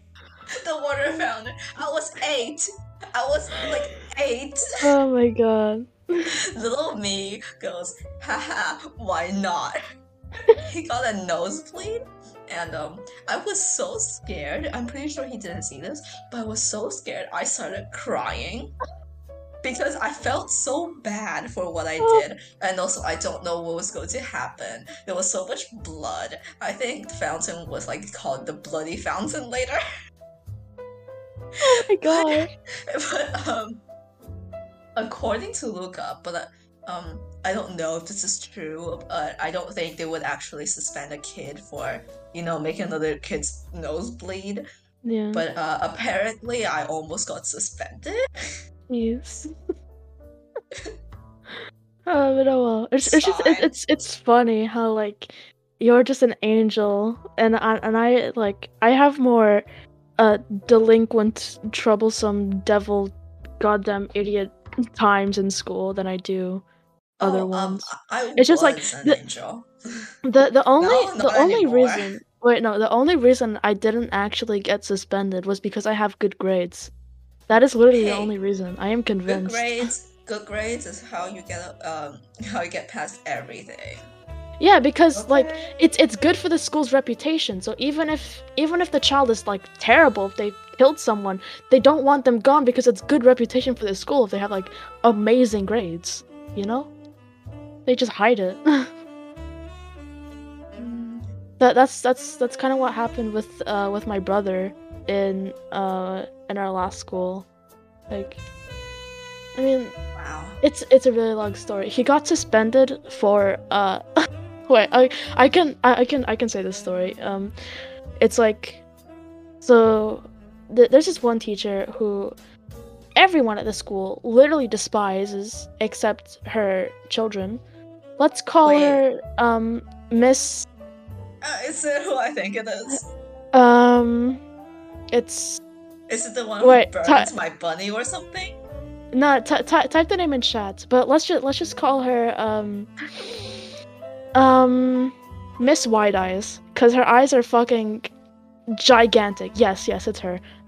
the water fountain. I was eight. I was like eight. Oh my god. Little me goes, haha, why not? he got a nosebleed, and um, I was so scared. I'm pretty sure he didn't see this, but I was so scared. I started crying because I felt so bad for what I did, and also I don't know what was going to happen. There was so much blood. I think the fountain was like called the bloody fountain later. Oh my god. but um according to Luca, but um I don't know if this is true, but I don't think they would actually suspend a kid for, you know, making another kid's nose bleed. Yeah. But uh apparently I almost got suspended. Yes. oh, but oh well. It's, It's it's just it, it's it's funny how like you're just an angel, and I and I like I have more uh delinquent, troublesome, devil, goddamn idiot times in school than I do other oh, ones. Um, I I It's just like the- angel. The the only No, the only anymore. reason wait no the only reason I didn't actually get suspended was because I have good grades. That is literally the only reason. I am convinced. Good grades, good grades is how you get um how you get past everything. Yeah, because like it's it's good for the school's reputation. So even if even if the child is like terrible, if they killed someone, they don't want them gone because it's good reputation for the school if they have like amazing grades, you know? They just hide it. that that's that's that's kind of what happened with uh with my brother in uh in our last school. Like I mean, Wow. it's it's a really long story. He got suspended for uh wait, I I can I, I can I can say this story. Um it's like so th- there's this one teacher who everyone at the school literally despises except her children. Let's call Wait. her um Miss Uh, is it who I think it is? um it's Is it the one who Wait, burned ti- my bunny or something? No, t- t- type the name in chat. But let's just let's just call her um um Miss Wide Eyes, cause her eyes are fucking gigantic. Yes, yes, it's her.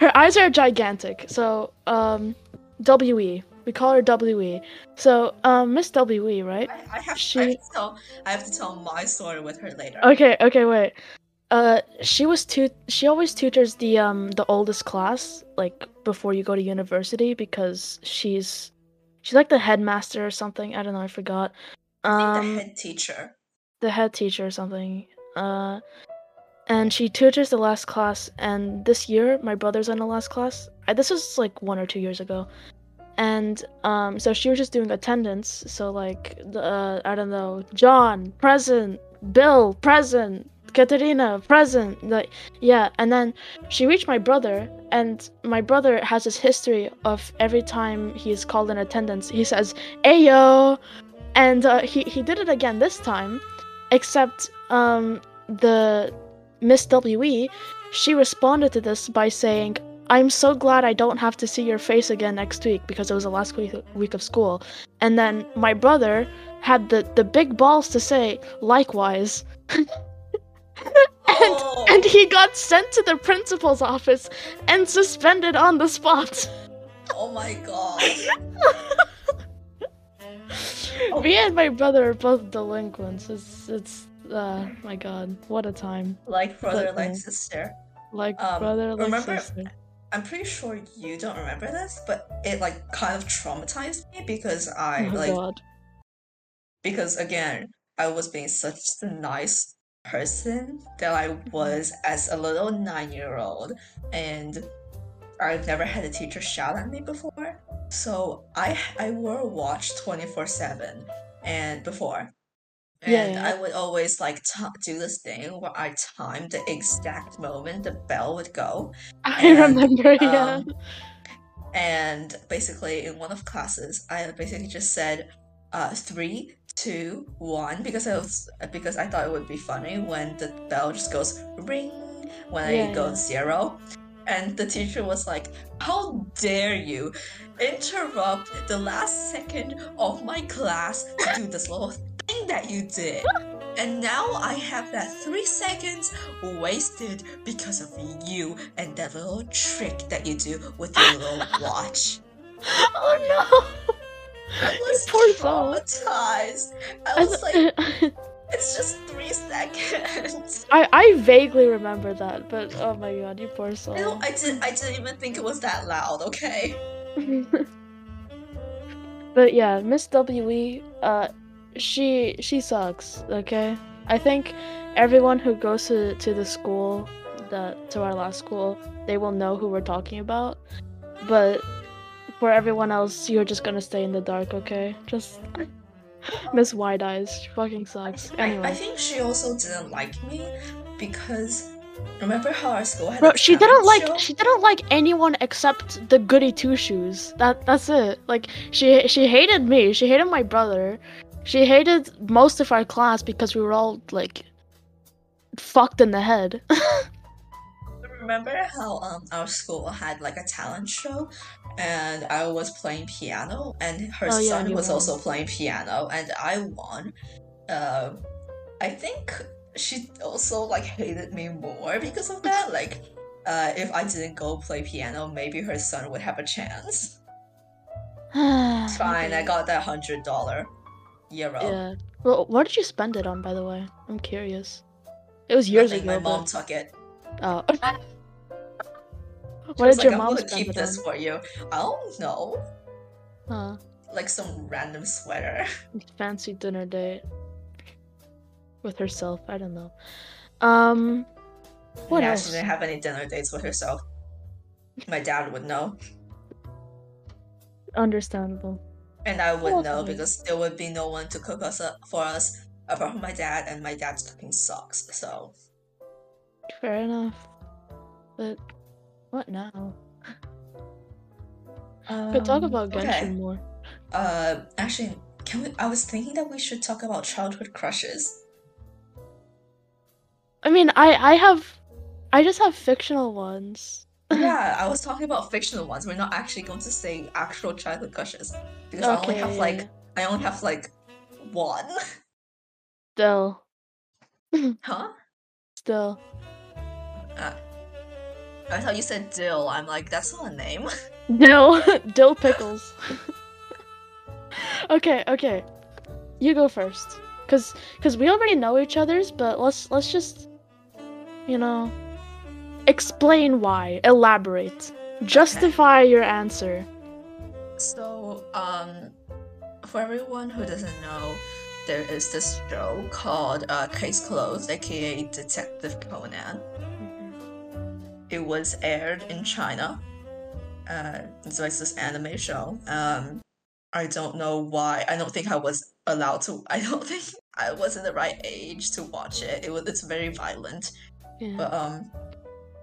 her eyes are gigantic. So um W E We call her WE. So, um, Miss WE, right? I, I, have, She- I have to tell I have to tell my story with her later. Okay, okay, wait. Uh, she was tut. She always tutors the um the oldest class, like before you go to university, because she's she's like the headmaster or something. I don't know. I forgot. I think Um, the head teacher. the head teacher or something. Uh, and she tutors the last class. And this year, my brother's in the last class. I, this was like one or two years ago. And um, so she was just doing attendance. So like, uh, I don't know, John present, Bill present, Katerina present. Like, yeah. And then she reached my brother, and my brother has this history of every time he's called in attendance, he says, "Ayo," and uh, he he did it again this time except um the miss we she responded to this by saying i'm so glad i don't have to see your face again next week because it was the last week, week of school. And then my brother had the the big balls to say likewise. And Oh, and he got sent to the principal's office and suspended on the spot. Oh my god. Me and my brother are both delinquents. It's it's uh my god what a time Like brother, like sister. like Um, brother like remember- sister I'm pretty sure you don't remember this, but it like kind of traumatized me because I oh like god because again I was being such a nice person that I was as a little nine year old and I've never had a teacher shout at me before. So I I wore a watch 24/7 and before. And yeah. I would always like t- do this thing where I timed the exact moment the bell would go. I And, remember, yeah. Um, and basically, in one of classes, I basically just said uh, three, two, one, because I was because I thought it would be funny when the bell just goes ring when Yeah, I go zero. And the teacher was like, How dare you interrupt the last second of my class to do this little thing that you did? And now I have that three seconds wasted because of you and that little trick that you do with your little watch. oh no! I was poor traumatized. I I, was like, it's just three seconds. I I vaguely remember that, but oh my god, you poor soul. No, I didn't. I didn't even think it was that loud. Okay. but yeah, Miss We, uh, she she sucks. Okay, I think everyone who goes to to the school, the to our last school, they will know who we're talking about. But for everyone else, you're just gonna stay in the dark. Okay, just Miss Wide Eyes. She fucking sucks. I, I think she also didn't like me because remember how our school had Bro, a she didn't like show? she didn't like anyone except the goody two shoes. That that's it. Like she she hated me. She hated my brother. She hated most of our class because we were all like fucked in the head. Remember how um our school had like a talent show, and I was playing piano, and her Oh, son you was won. also playing piano, and I won. Um, I think she also like hated me more because of that. Like, uh, if I didn't go play piano, maybe her son would have a chance. Fine, I got that hundred dollar euro. Yeah. Well, what did you spend it on, by the way? I'm curious. It was years Nothing, ago. my mom but- took it. Oh. What was did your like, mom I'm gonna spend keep it this on? for you. I don't know, Huh. like some random sweater. Fancy dinner date with herself. I don't know. Um. What yeah, else? she didn't have any dinner dates with herself. My dad would know, Understandable. And I would know because there would be no one to cook us up for us apart from my dad, and my dad's cooking sucks. So Fair enough. But what now? Could talk um, about Genshin okay. more. Uh, actually, can we? I was thinking that we should talk about childhood crushes. I mean, I I have, I just have fictional ones. Yeah, I was talking about fictional ones. We're not actually going to say actual childhood crushes because I only have like I only have like one. Still, huh? still. Uh, I thought you said Dill. I'm like, that's not a name. Dill, dill pickles. okay, okay. You go first. Cause cause we already know each other's, but let's let's just you know explain why. Elaborate. Justify your answer. So, um, for everyone who doesn't know, there is this show called uh, Case Closed, aka Detective Conan. It was aired in China. Uh, so it's this anime show. Um, I don't know why. I don't think I was allowed to. I don't think I was in the right age to watch it. It was. It's very violent. Yeah. But um,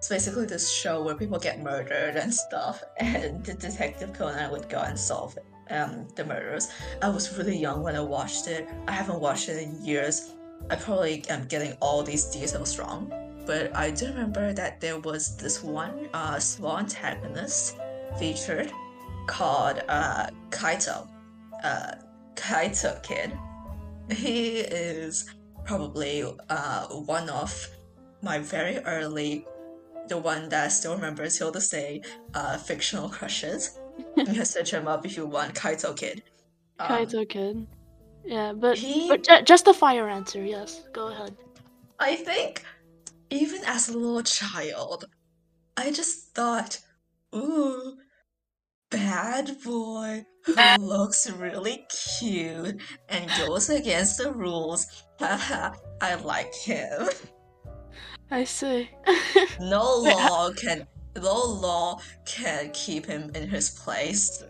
it's basically this show where people get murdered and stuff, and the detective Conan would go and solve um the murders. I was really young when I watched it. I haven't watched it in years. I probably am getting all these details wrong, but I do remember that there was this one uh small antagonist featured called uh Kaito, uh Kaito Kid. He is probably uh one of my very early the one that I still remember till this day, uh, fictional crushes. you can search him up if you want, Kaito Kid. Um, Kaito Kid. Yeah, but he- but ju- justify your answer. Yes, go ahead. I think even as a little child, I just thought, ooh, bad boy who looks really cute and goes against the rules. Haha, I like him. I see. No law can no law can keep him in his place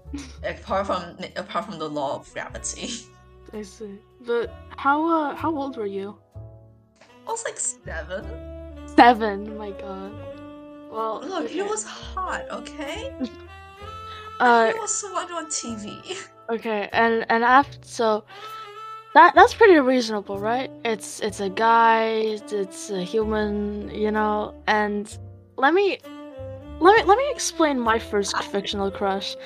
apart from apart from the law of gravity. I see. But how uh how old were you? I was like seven. Seven. My God. Well, Look, he okay. was hot, okay? Uh, he was someone on TV. okay, and and after so. That, that's pretty reasonable, right? It's it's a guy, it's a human, you know. And let me let me let me explain my first fictional crush.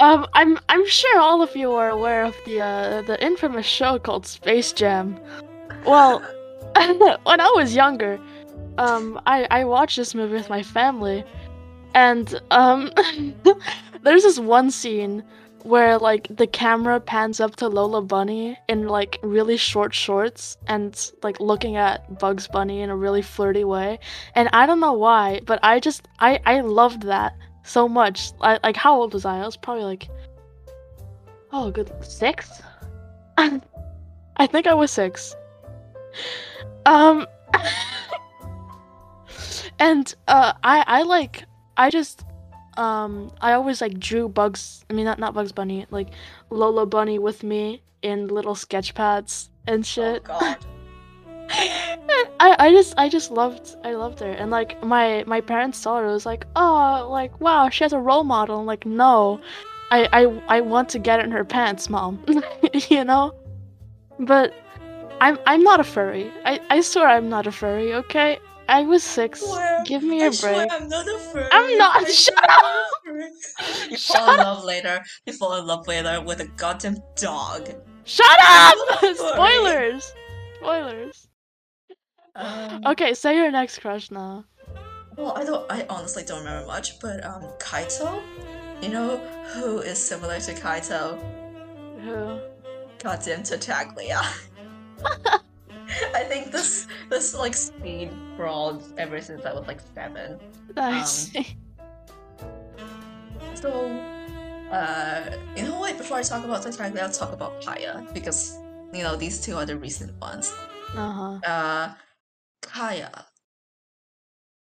Um, I'm I'm sure all of you are aware of the uh, the infamous show called Space Jam. Well, when I was younger, um, I I watched this movie with my family, and um, there's this one scene where like the camera pans up to Lola Bunny in like really short shorts and like looking at Bugs Bunny in a really flirty way, and I don't know why, but I just I I loved that so much. I, like, how old was I? I was probably like, oh, good six. I think I was six. Um, and uh, I I like I just um I always like drew Bugs. I mean, not not Bugs Bunny, like Lola Bunny with me in little sketch pads and oh shit. god. I, I just I just loved I loved her and like my my parents saw her it was like oh like wow she has a role model I'm like no I I, I want to get in her pants mom you know but I'm I'm not a furry I, I swear I'm not a furry okay I was six Swear, give me I a swear break I'm not a furry. I'm not- I shut furry. You Shut fall in love later. You fall in love later with a goddamn dog. shut up I'm not a furry. spoilers spoilers Um, okay say your next crush now Well, I don't. I honestly don't remember much, but um, Kaito, you know who is similar to Kaito? who Goddamn Tartaglia. I think this this like speed crawled ever since I was like seven. Um, So, uh, you know what? Before I talk about Tartaglia, I'll talk about Kaeya because you know these two are the recent ones. uh-huh Uh, Kaeya,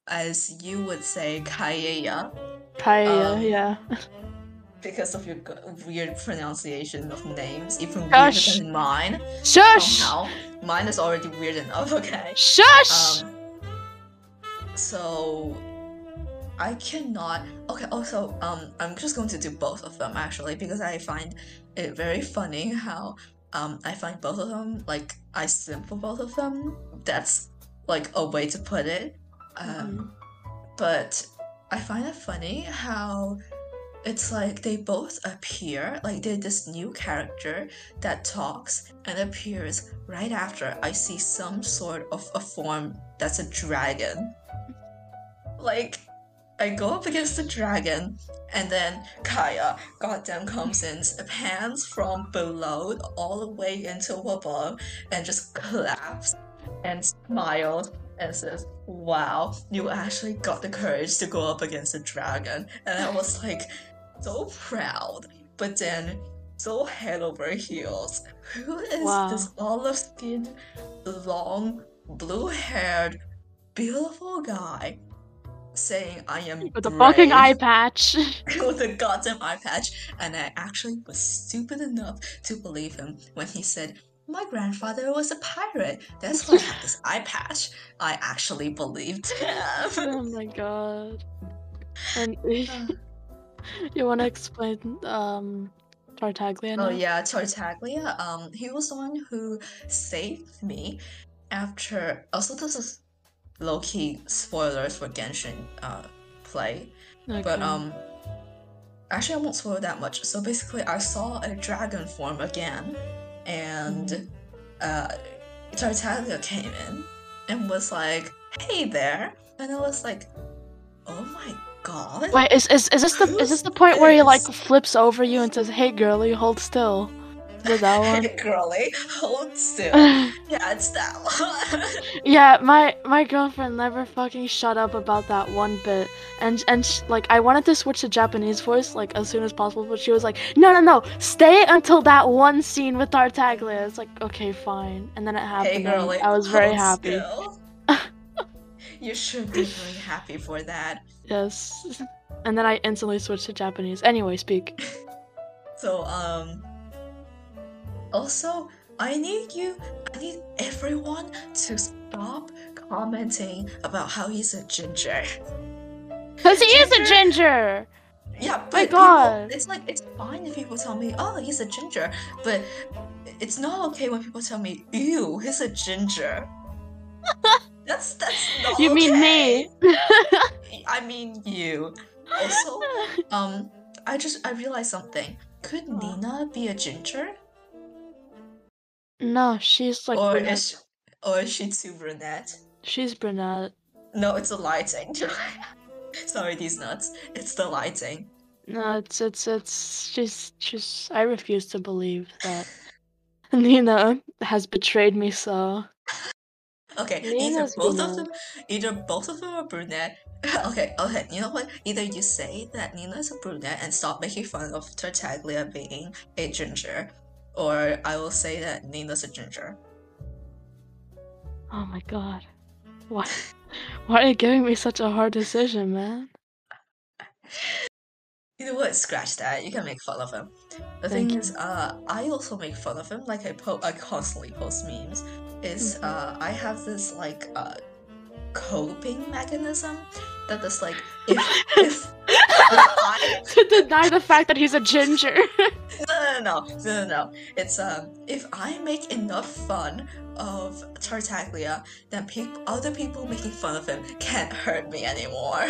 as you would say, Kaeya. Kaeya Um, yeah because of your weird pronunciation of names, even weirder than mine. shush Somehow, mine is already weird enough. Okay. Shush! Um. So, I cannot. Okay. Also, um, I'm just going to do both of them actually because I find it very funny how um I find both of them like I simp for both of them. That's like a way to put it. Um, but I find it funny how it's like they both appear like they're this new character that talks and appears right after I see some sort of a form that's a dragon. Like I go up against the dragon, and then Kaeya, goddamn, comes in, pans from below all the way into above, and just claps and smiles and says, Wow, you actually got the courage to go up against a dragon. And I was like, so proud. But then, so head over heels. Who is Wow. this olive skinned, long, blue haired, beautiful guy saying I am With a fucking eye patch. with a goddamn eye patch, and I actually was stupid enough to believe him when he said, My grandfather was a pirate. That's why I have this eye patch. I actually believed him. oh my god. And uh, you want to explain um Tartaglia now? oh yeah, Tartaglia. Um, he was the one who saved me after. Also, this is low key spoilers for Genshin uh play. But um actually I won't spoil that much. So basically I saw a dragon form again and uh Tartaglia came in and was like, Hey there and I was like, Oh my god. Wait, is, is is this the is this the point where he like flips over you and says, "Hey, girlie, hold still"? Is that one? Hey girly, hold still. yeah, it's that one. yeah, my my girlfriend never fucking shut up about that one bit, and and sh- like I wanted to switch to Japanese voice like as soon as possible, but she was like, "No, no, no, stay until that one scene with Tartaglia." It's like, okay, fine, and then it happened. hey girly, I was very happy. still. You should be very happy for that. Yes, and then I instantly switched to Japanese. Anyway, speak. So, um, also, I need you, I need everyone to stop commenting about how he's a ginger. Cause he is a Ginger- ginger. Yeah, but My people- God. it's like, it's fine if people tell me, oh, he's a ginger, but it's not okay when people tell me, ew, he's a ginger. that's, that's not You mean me? I mean you. Also, um, I just, I realized something. Could Nina be a ginger? no, she's like or brunette. is she, or is she too brunette? she's brunette. No, it's the lighting. Sorry, these nuts. It's the lighting. No, it's it's it's she's she's. I refuse to believe that Nina has betrayed me so. Okay, either both of them, either both of them are brunette. okay, okay. You know what? Either you say that Nina is a brunette and stop making fun of Tartaglia being a ginger, or I will say that Nina's a ginger. Oh my god, why why are you giving me such a hard decision, man? You know what? Scratch that. You can make fun of him. The Thank thing is, uh, I also make fun of him. Like I po- I constantly post memes. Is Mhm. uh, I have this like uh, coping mechanism that is like if if, if I to deny the fact that he's a ginger. no no no no no no it's um if I make enough fun of Tartaglia, then people other people making fun of him can't hurt me anymore.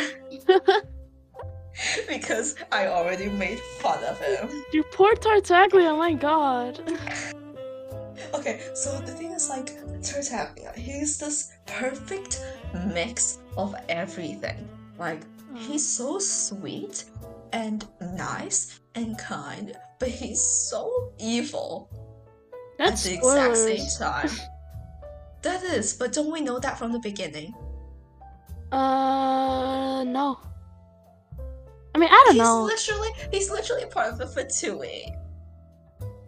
because I already made fun of him. you poor Tartaglia, my god. Okay, so the thing is like Tartaglia, he's this perfect mix of everything. Like he's so sweet and nice and kind, but he's so evil That's at the exact same time. that is, but don't we know that from the beginning? Uh, no. I mean, I don't he's know. literally he's literally part of the Fatui.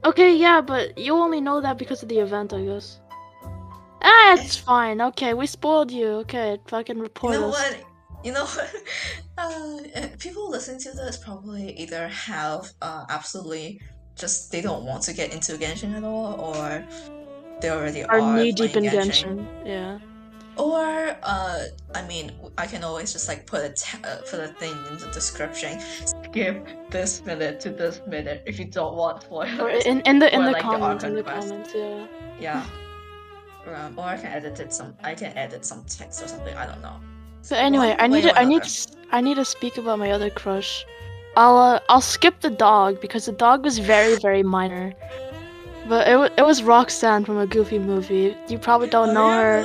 Okay, yeah, but you only know that because of the event, I guess. Ah, it's fine. Okay, we spoiled you. Okay, fucking You report know us. what? You know what? Uh, uh, people listening to this probably either have uh, absolutely just they don't want to get into Genshin at all, or they already Are are knee deep in playing Genshin. Yeah. Or uh, I mean, I can always just like put a t- uh, put a thing in the description. Skip this minute to this minute if you don't want Or spoilers. in, in the in Or, the like, the comments, in the comments, yeah. Yeah. Um, or I can edit it some. I can edit some text or something. I don't know. So anyway, One I need to I need to I need to speak about my other crush. I'll uh, I'll skip the dog because the dog was very very minor. But it it was Roxanne from a Goofy movie. You probably don't know her.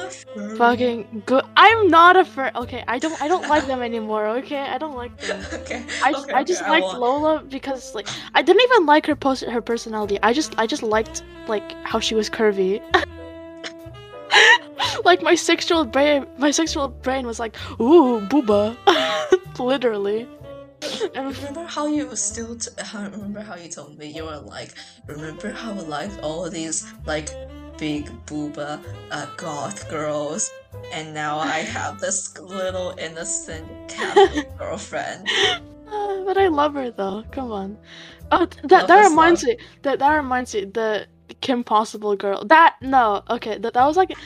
Fucking good. I'm not a fur. Okay, I don't I don't like them anymore. Okay, I don't like them. okay. I, okay, I just okay, liked won't. Lola because like I didn't even like her post her personality. I just I just liked like how she was curvy. like my old brain my old brain was like, ooh, booba. Literally. And Remember how you still? T- how, remember how you told me you were like, remember how I liked all these like big booba uh, goth girls, and now I have this little innocent Catholic girlfriend. Uh, but I love her though. Come on. Oh, th- that Love that reminds me. That that reminds me. The Kim Possible girl. That no. Okay. That that was like,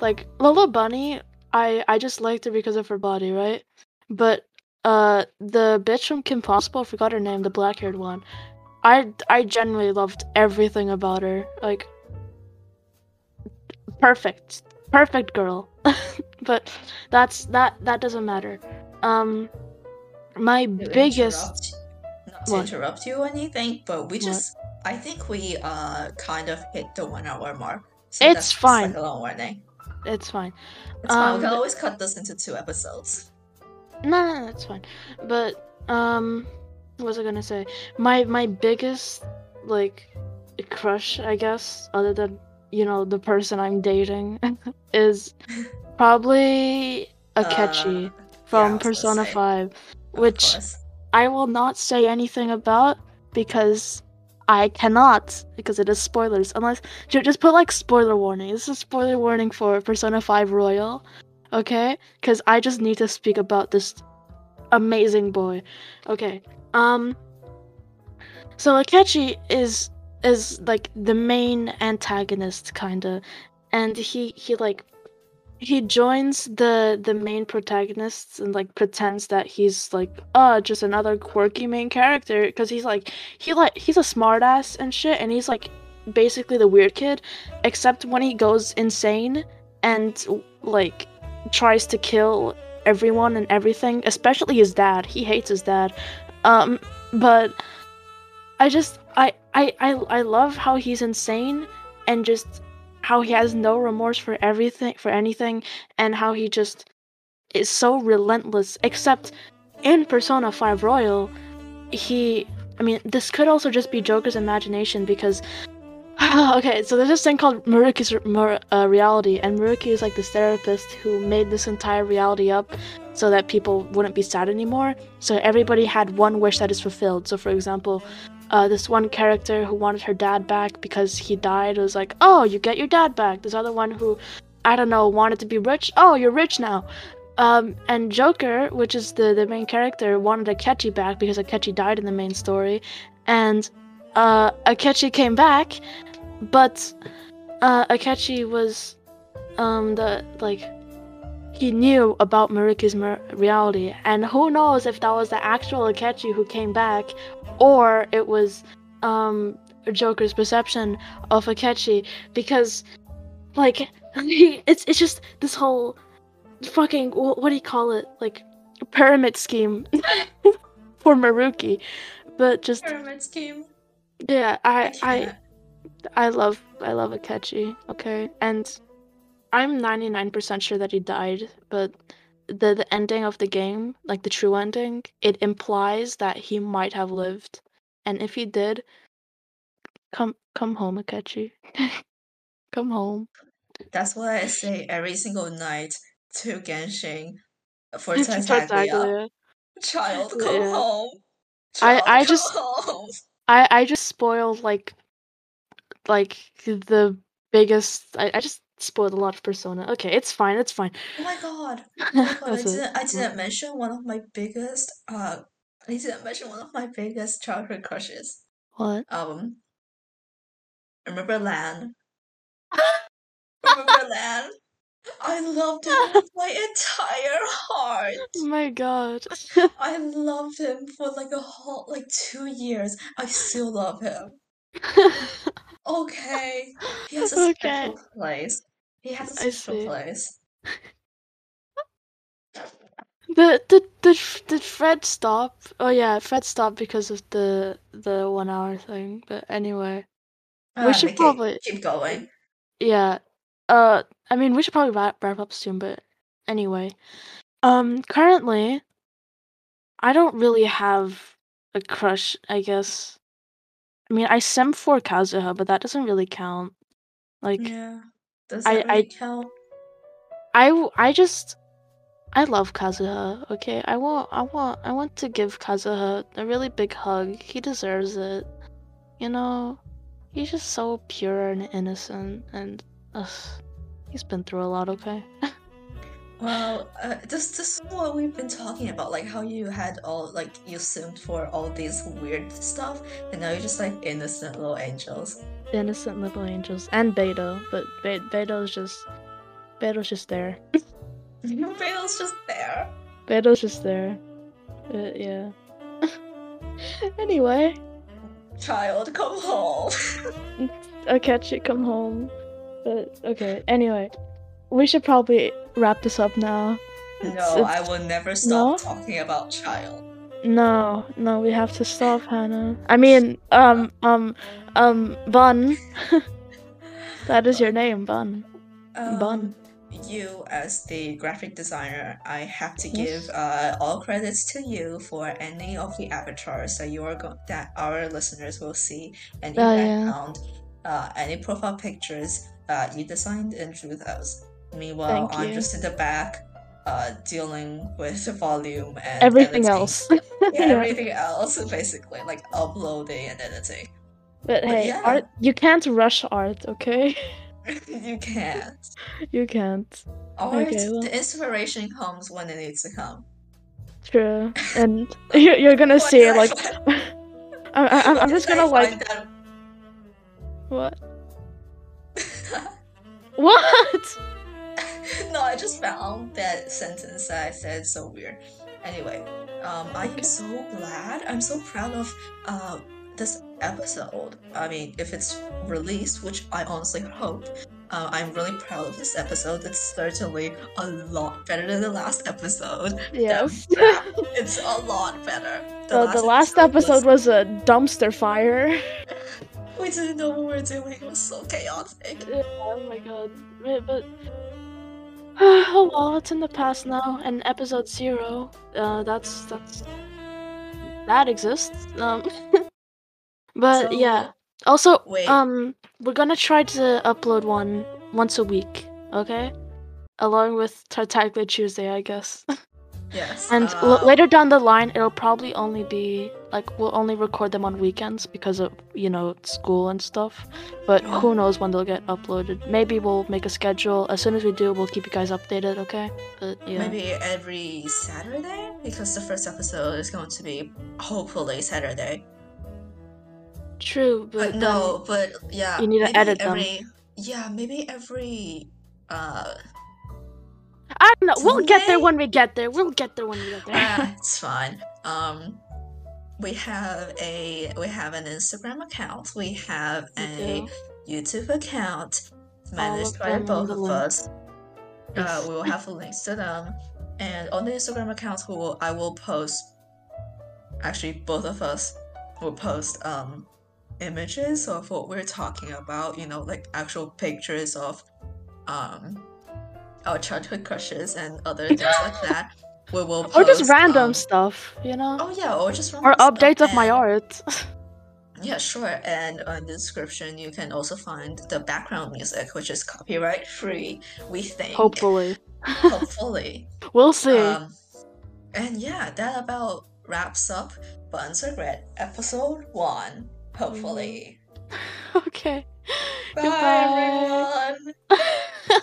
like Lola Bunny. I I just liked her because of her body, right? But uh, the bitch from Kim Possible. I forgot her name. The black haired one. I I genuinely loved everything about her. Like, perfect, perfect girl. but that's that that doesn't matter. Um, my To biggest. interrupt- not to What? interrupt you or anything, but we What? just I think we uh kind of hit the one hour mark. So It's fine. Like a long warning. It's fine. It's fine. We can Um, always cut this into two episodes. No, no, that's fine. But um, what was I gonna say? My my biggest like crush, I guess, other than you know the person I'm dating, is probably Akechi Uh, from I Persona say, Five, which course. I will not say anything about because I cannot because it is spoilers. Unless ju- just put like spoiler warning. This is a spoiler warning for Persona 5 Royal. Okay? Cuz I just need to speak about this amazing boy. Okay. Um so Akechi is is like the main antagonist kinda and he he like he joins the the main protagonists and like pretends that he's like uh just another quirky main character because he's like he like he's a smartass and shit and he's like basically the weird kid except when he goes insane and like tries to kill everyone and everything especially his dad. He hates his dad. Um but i just i i i, I love how he's insane and just how he has no remorse for everything for anything and how he just is so relentless except in persona 5 royal he i mean this could also just be joker's imagination because okay so there's this thing called Maruki's Mur- uh, reality and muruki is like this therapist who made this entire reality up so that people wouldn't be sad anymore so everybody had one wish that is fulfilled so for example uh, this one character who wanted her dad back because he died was like, oh, you get your dad back. This other one who, I don't know, wanted to be rich. Oh, you're rich now. Um, and Joker, which is the, the main character, wanted Akechi back because Akechi died in the main story. And uh, Akechi came back, but uh, Akechi was um, the, like, he knew about Maruki's mer- reality. And who knows if that was the actual Akechi who came back or it was um Joker's perception of Akechi because like it's it's just this whole fucking wh- what do you call it like pyramid scheme for Maruki but just Pyramid scheme. yeah I I can't. I love I love Akechi okay and I'm 99% sure that he died but the the ending of the game like the true ending it implies that he might have lived and if he did come come home Akechi come home That's what I say every single night to Genshin for Tartaglia. Childe, come Yeah. home. I- Childe, I come just- home. I I just spoiled like like the biggest I, I just spoiled a lot of persona okay it's fine it's fine Oh my god. Oh my god, I didn't I didn't mention one of my biggest uh I didn't mention one of my biggest childhood crushes. what Um remember Lan? Remember Lan? I loved him with my entire heart. oh my god I loved him for like a whole like two years. I still love him. Okay. He has a Okay. special place. He has a special place. The did did did Fred stop? Oh yeah, Fred stopped because of the the one hour thing. But anyway, Uh, should Nikki, probably- keep going. Yeah. Uh, I mean, we should probably wrap, wrap up soon, but anyway. Um, currently, I don't really have a crush, I guess. I mean, I sim for Kazuha, but that doesn't really count. Like, Yeah. Does I- really I- count? I, I just, I love Kazuha, okay? I want, I want, I want to give Kazuha a really big hug. He deserves it. You know, he's just so pure and innocent, and, ugh, he's been through a lot, okay? Well, uh, this this is what we've been talking about, like how you had all like you simmed for all these weird stuff, and now you're just like innocent little angels. innocent little angels and Beto, but Be- Beto's just Beto's just there. Bale's just there. Beto's just there. Uh, yeah. anyway, Childe, come home. I'll catch you. Come home. But okay. Anyway, we should probably wrap this up now. no, It's- I will never stop No? talking about childe. No, no, we have to stop, Hannah. I mean, um, um, um, Bun. that is your name, Bun. Um, Bun. You, as the graphic designer, I have to Yes. give uh, all credits to you for any of the avatars that you are go- that our listeners will see, any Oh, yeah. background, uh, any profile pictures uh, you designed and drew those. Meanwhile, Thank I'm you. just in the back, uh, dealing with the volume and Everything editing. else. Yeah, everything else, basically, like uploading and editing. But But hey, yeah. art you can't rush art, okay? you can't. You can't. Art, Okay, well. the inspiration comes when it needs to come. True. And you're, you're gonna see I like I, I, I'm, I'm just gonna like that- what? What? no, I just found that sentence that I said so weird. Anyway, um, I am so glad. I'm so proud of uh, this episode. I mean, if it's released, which I honestly hope, uh, I'm really proud of this episode. It's certainly a lot better than the last episode. Yeah, it's a lot better. The, the last episode was a dumpster fire. We didn't know what we were doing. It was so chaotic. Yeah, oh my god. But oh well, it's in the past now. And episode zero, uh, that's that's that exists. Um, but So, yeah. Also, wait. um, we're gonna try to upload one once a week, okay? Along with Tartaglia Tuesday, I guess. Yes. and uh, l- later down the line, it'll probably only be like we'll only record them on weekends because of you know school and stuff. But who knows when they'll get uploaded? Maybe we'll make a schedule. As soon as we do, we'll keep you guys updated, okay? But yeah. Maybe every Saturday? Because the first episode is going to be hopefully Saturday. True, But no, but yeah. you need to edit them. every, Yeah, maybe every uh I don't know. We'll get there when we get there. We'll get there when we get there. ah, it's fine. Um we have a we have an Instagram account. We have a. YouTube account managed by both of us. Uh, we will have links to them, and on the Instagram account, we will I will post. Actually, both of us will post um images of what we're talking about. You know, like actual pictures of um our childhood crushes and other things like that. We will post, or just random um, stuff, you know? Oh yeah, or just or random stuff, Or updates of my art. Yeah, sure. And on the description, you can also find the background music, which is copyright free. We think. Hopefully. Hopefully. We'll see. Um, and yeah, that about wraps up Buns Regret episode one. Hopefully. okay. Bye, Goodbye. everyone.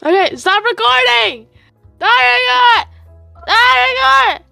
Okay, stop recording! Stop recording! Stop recording!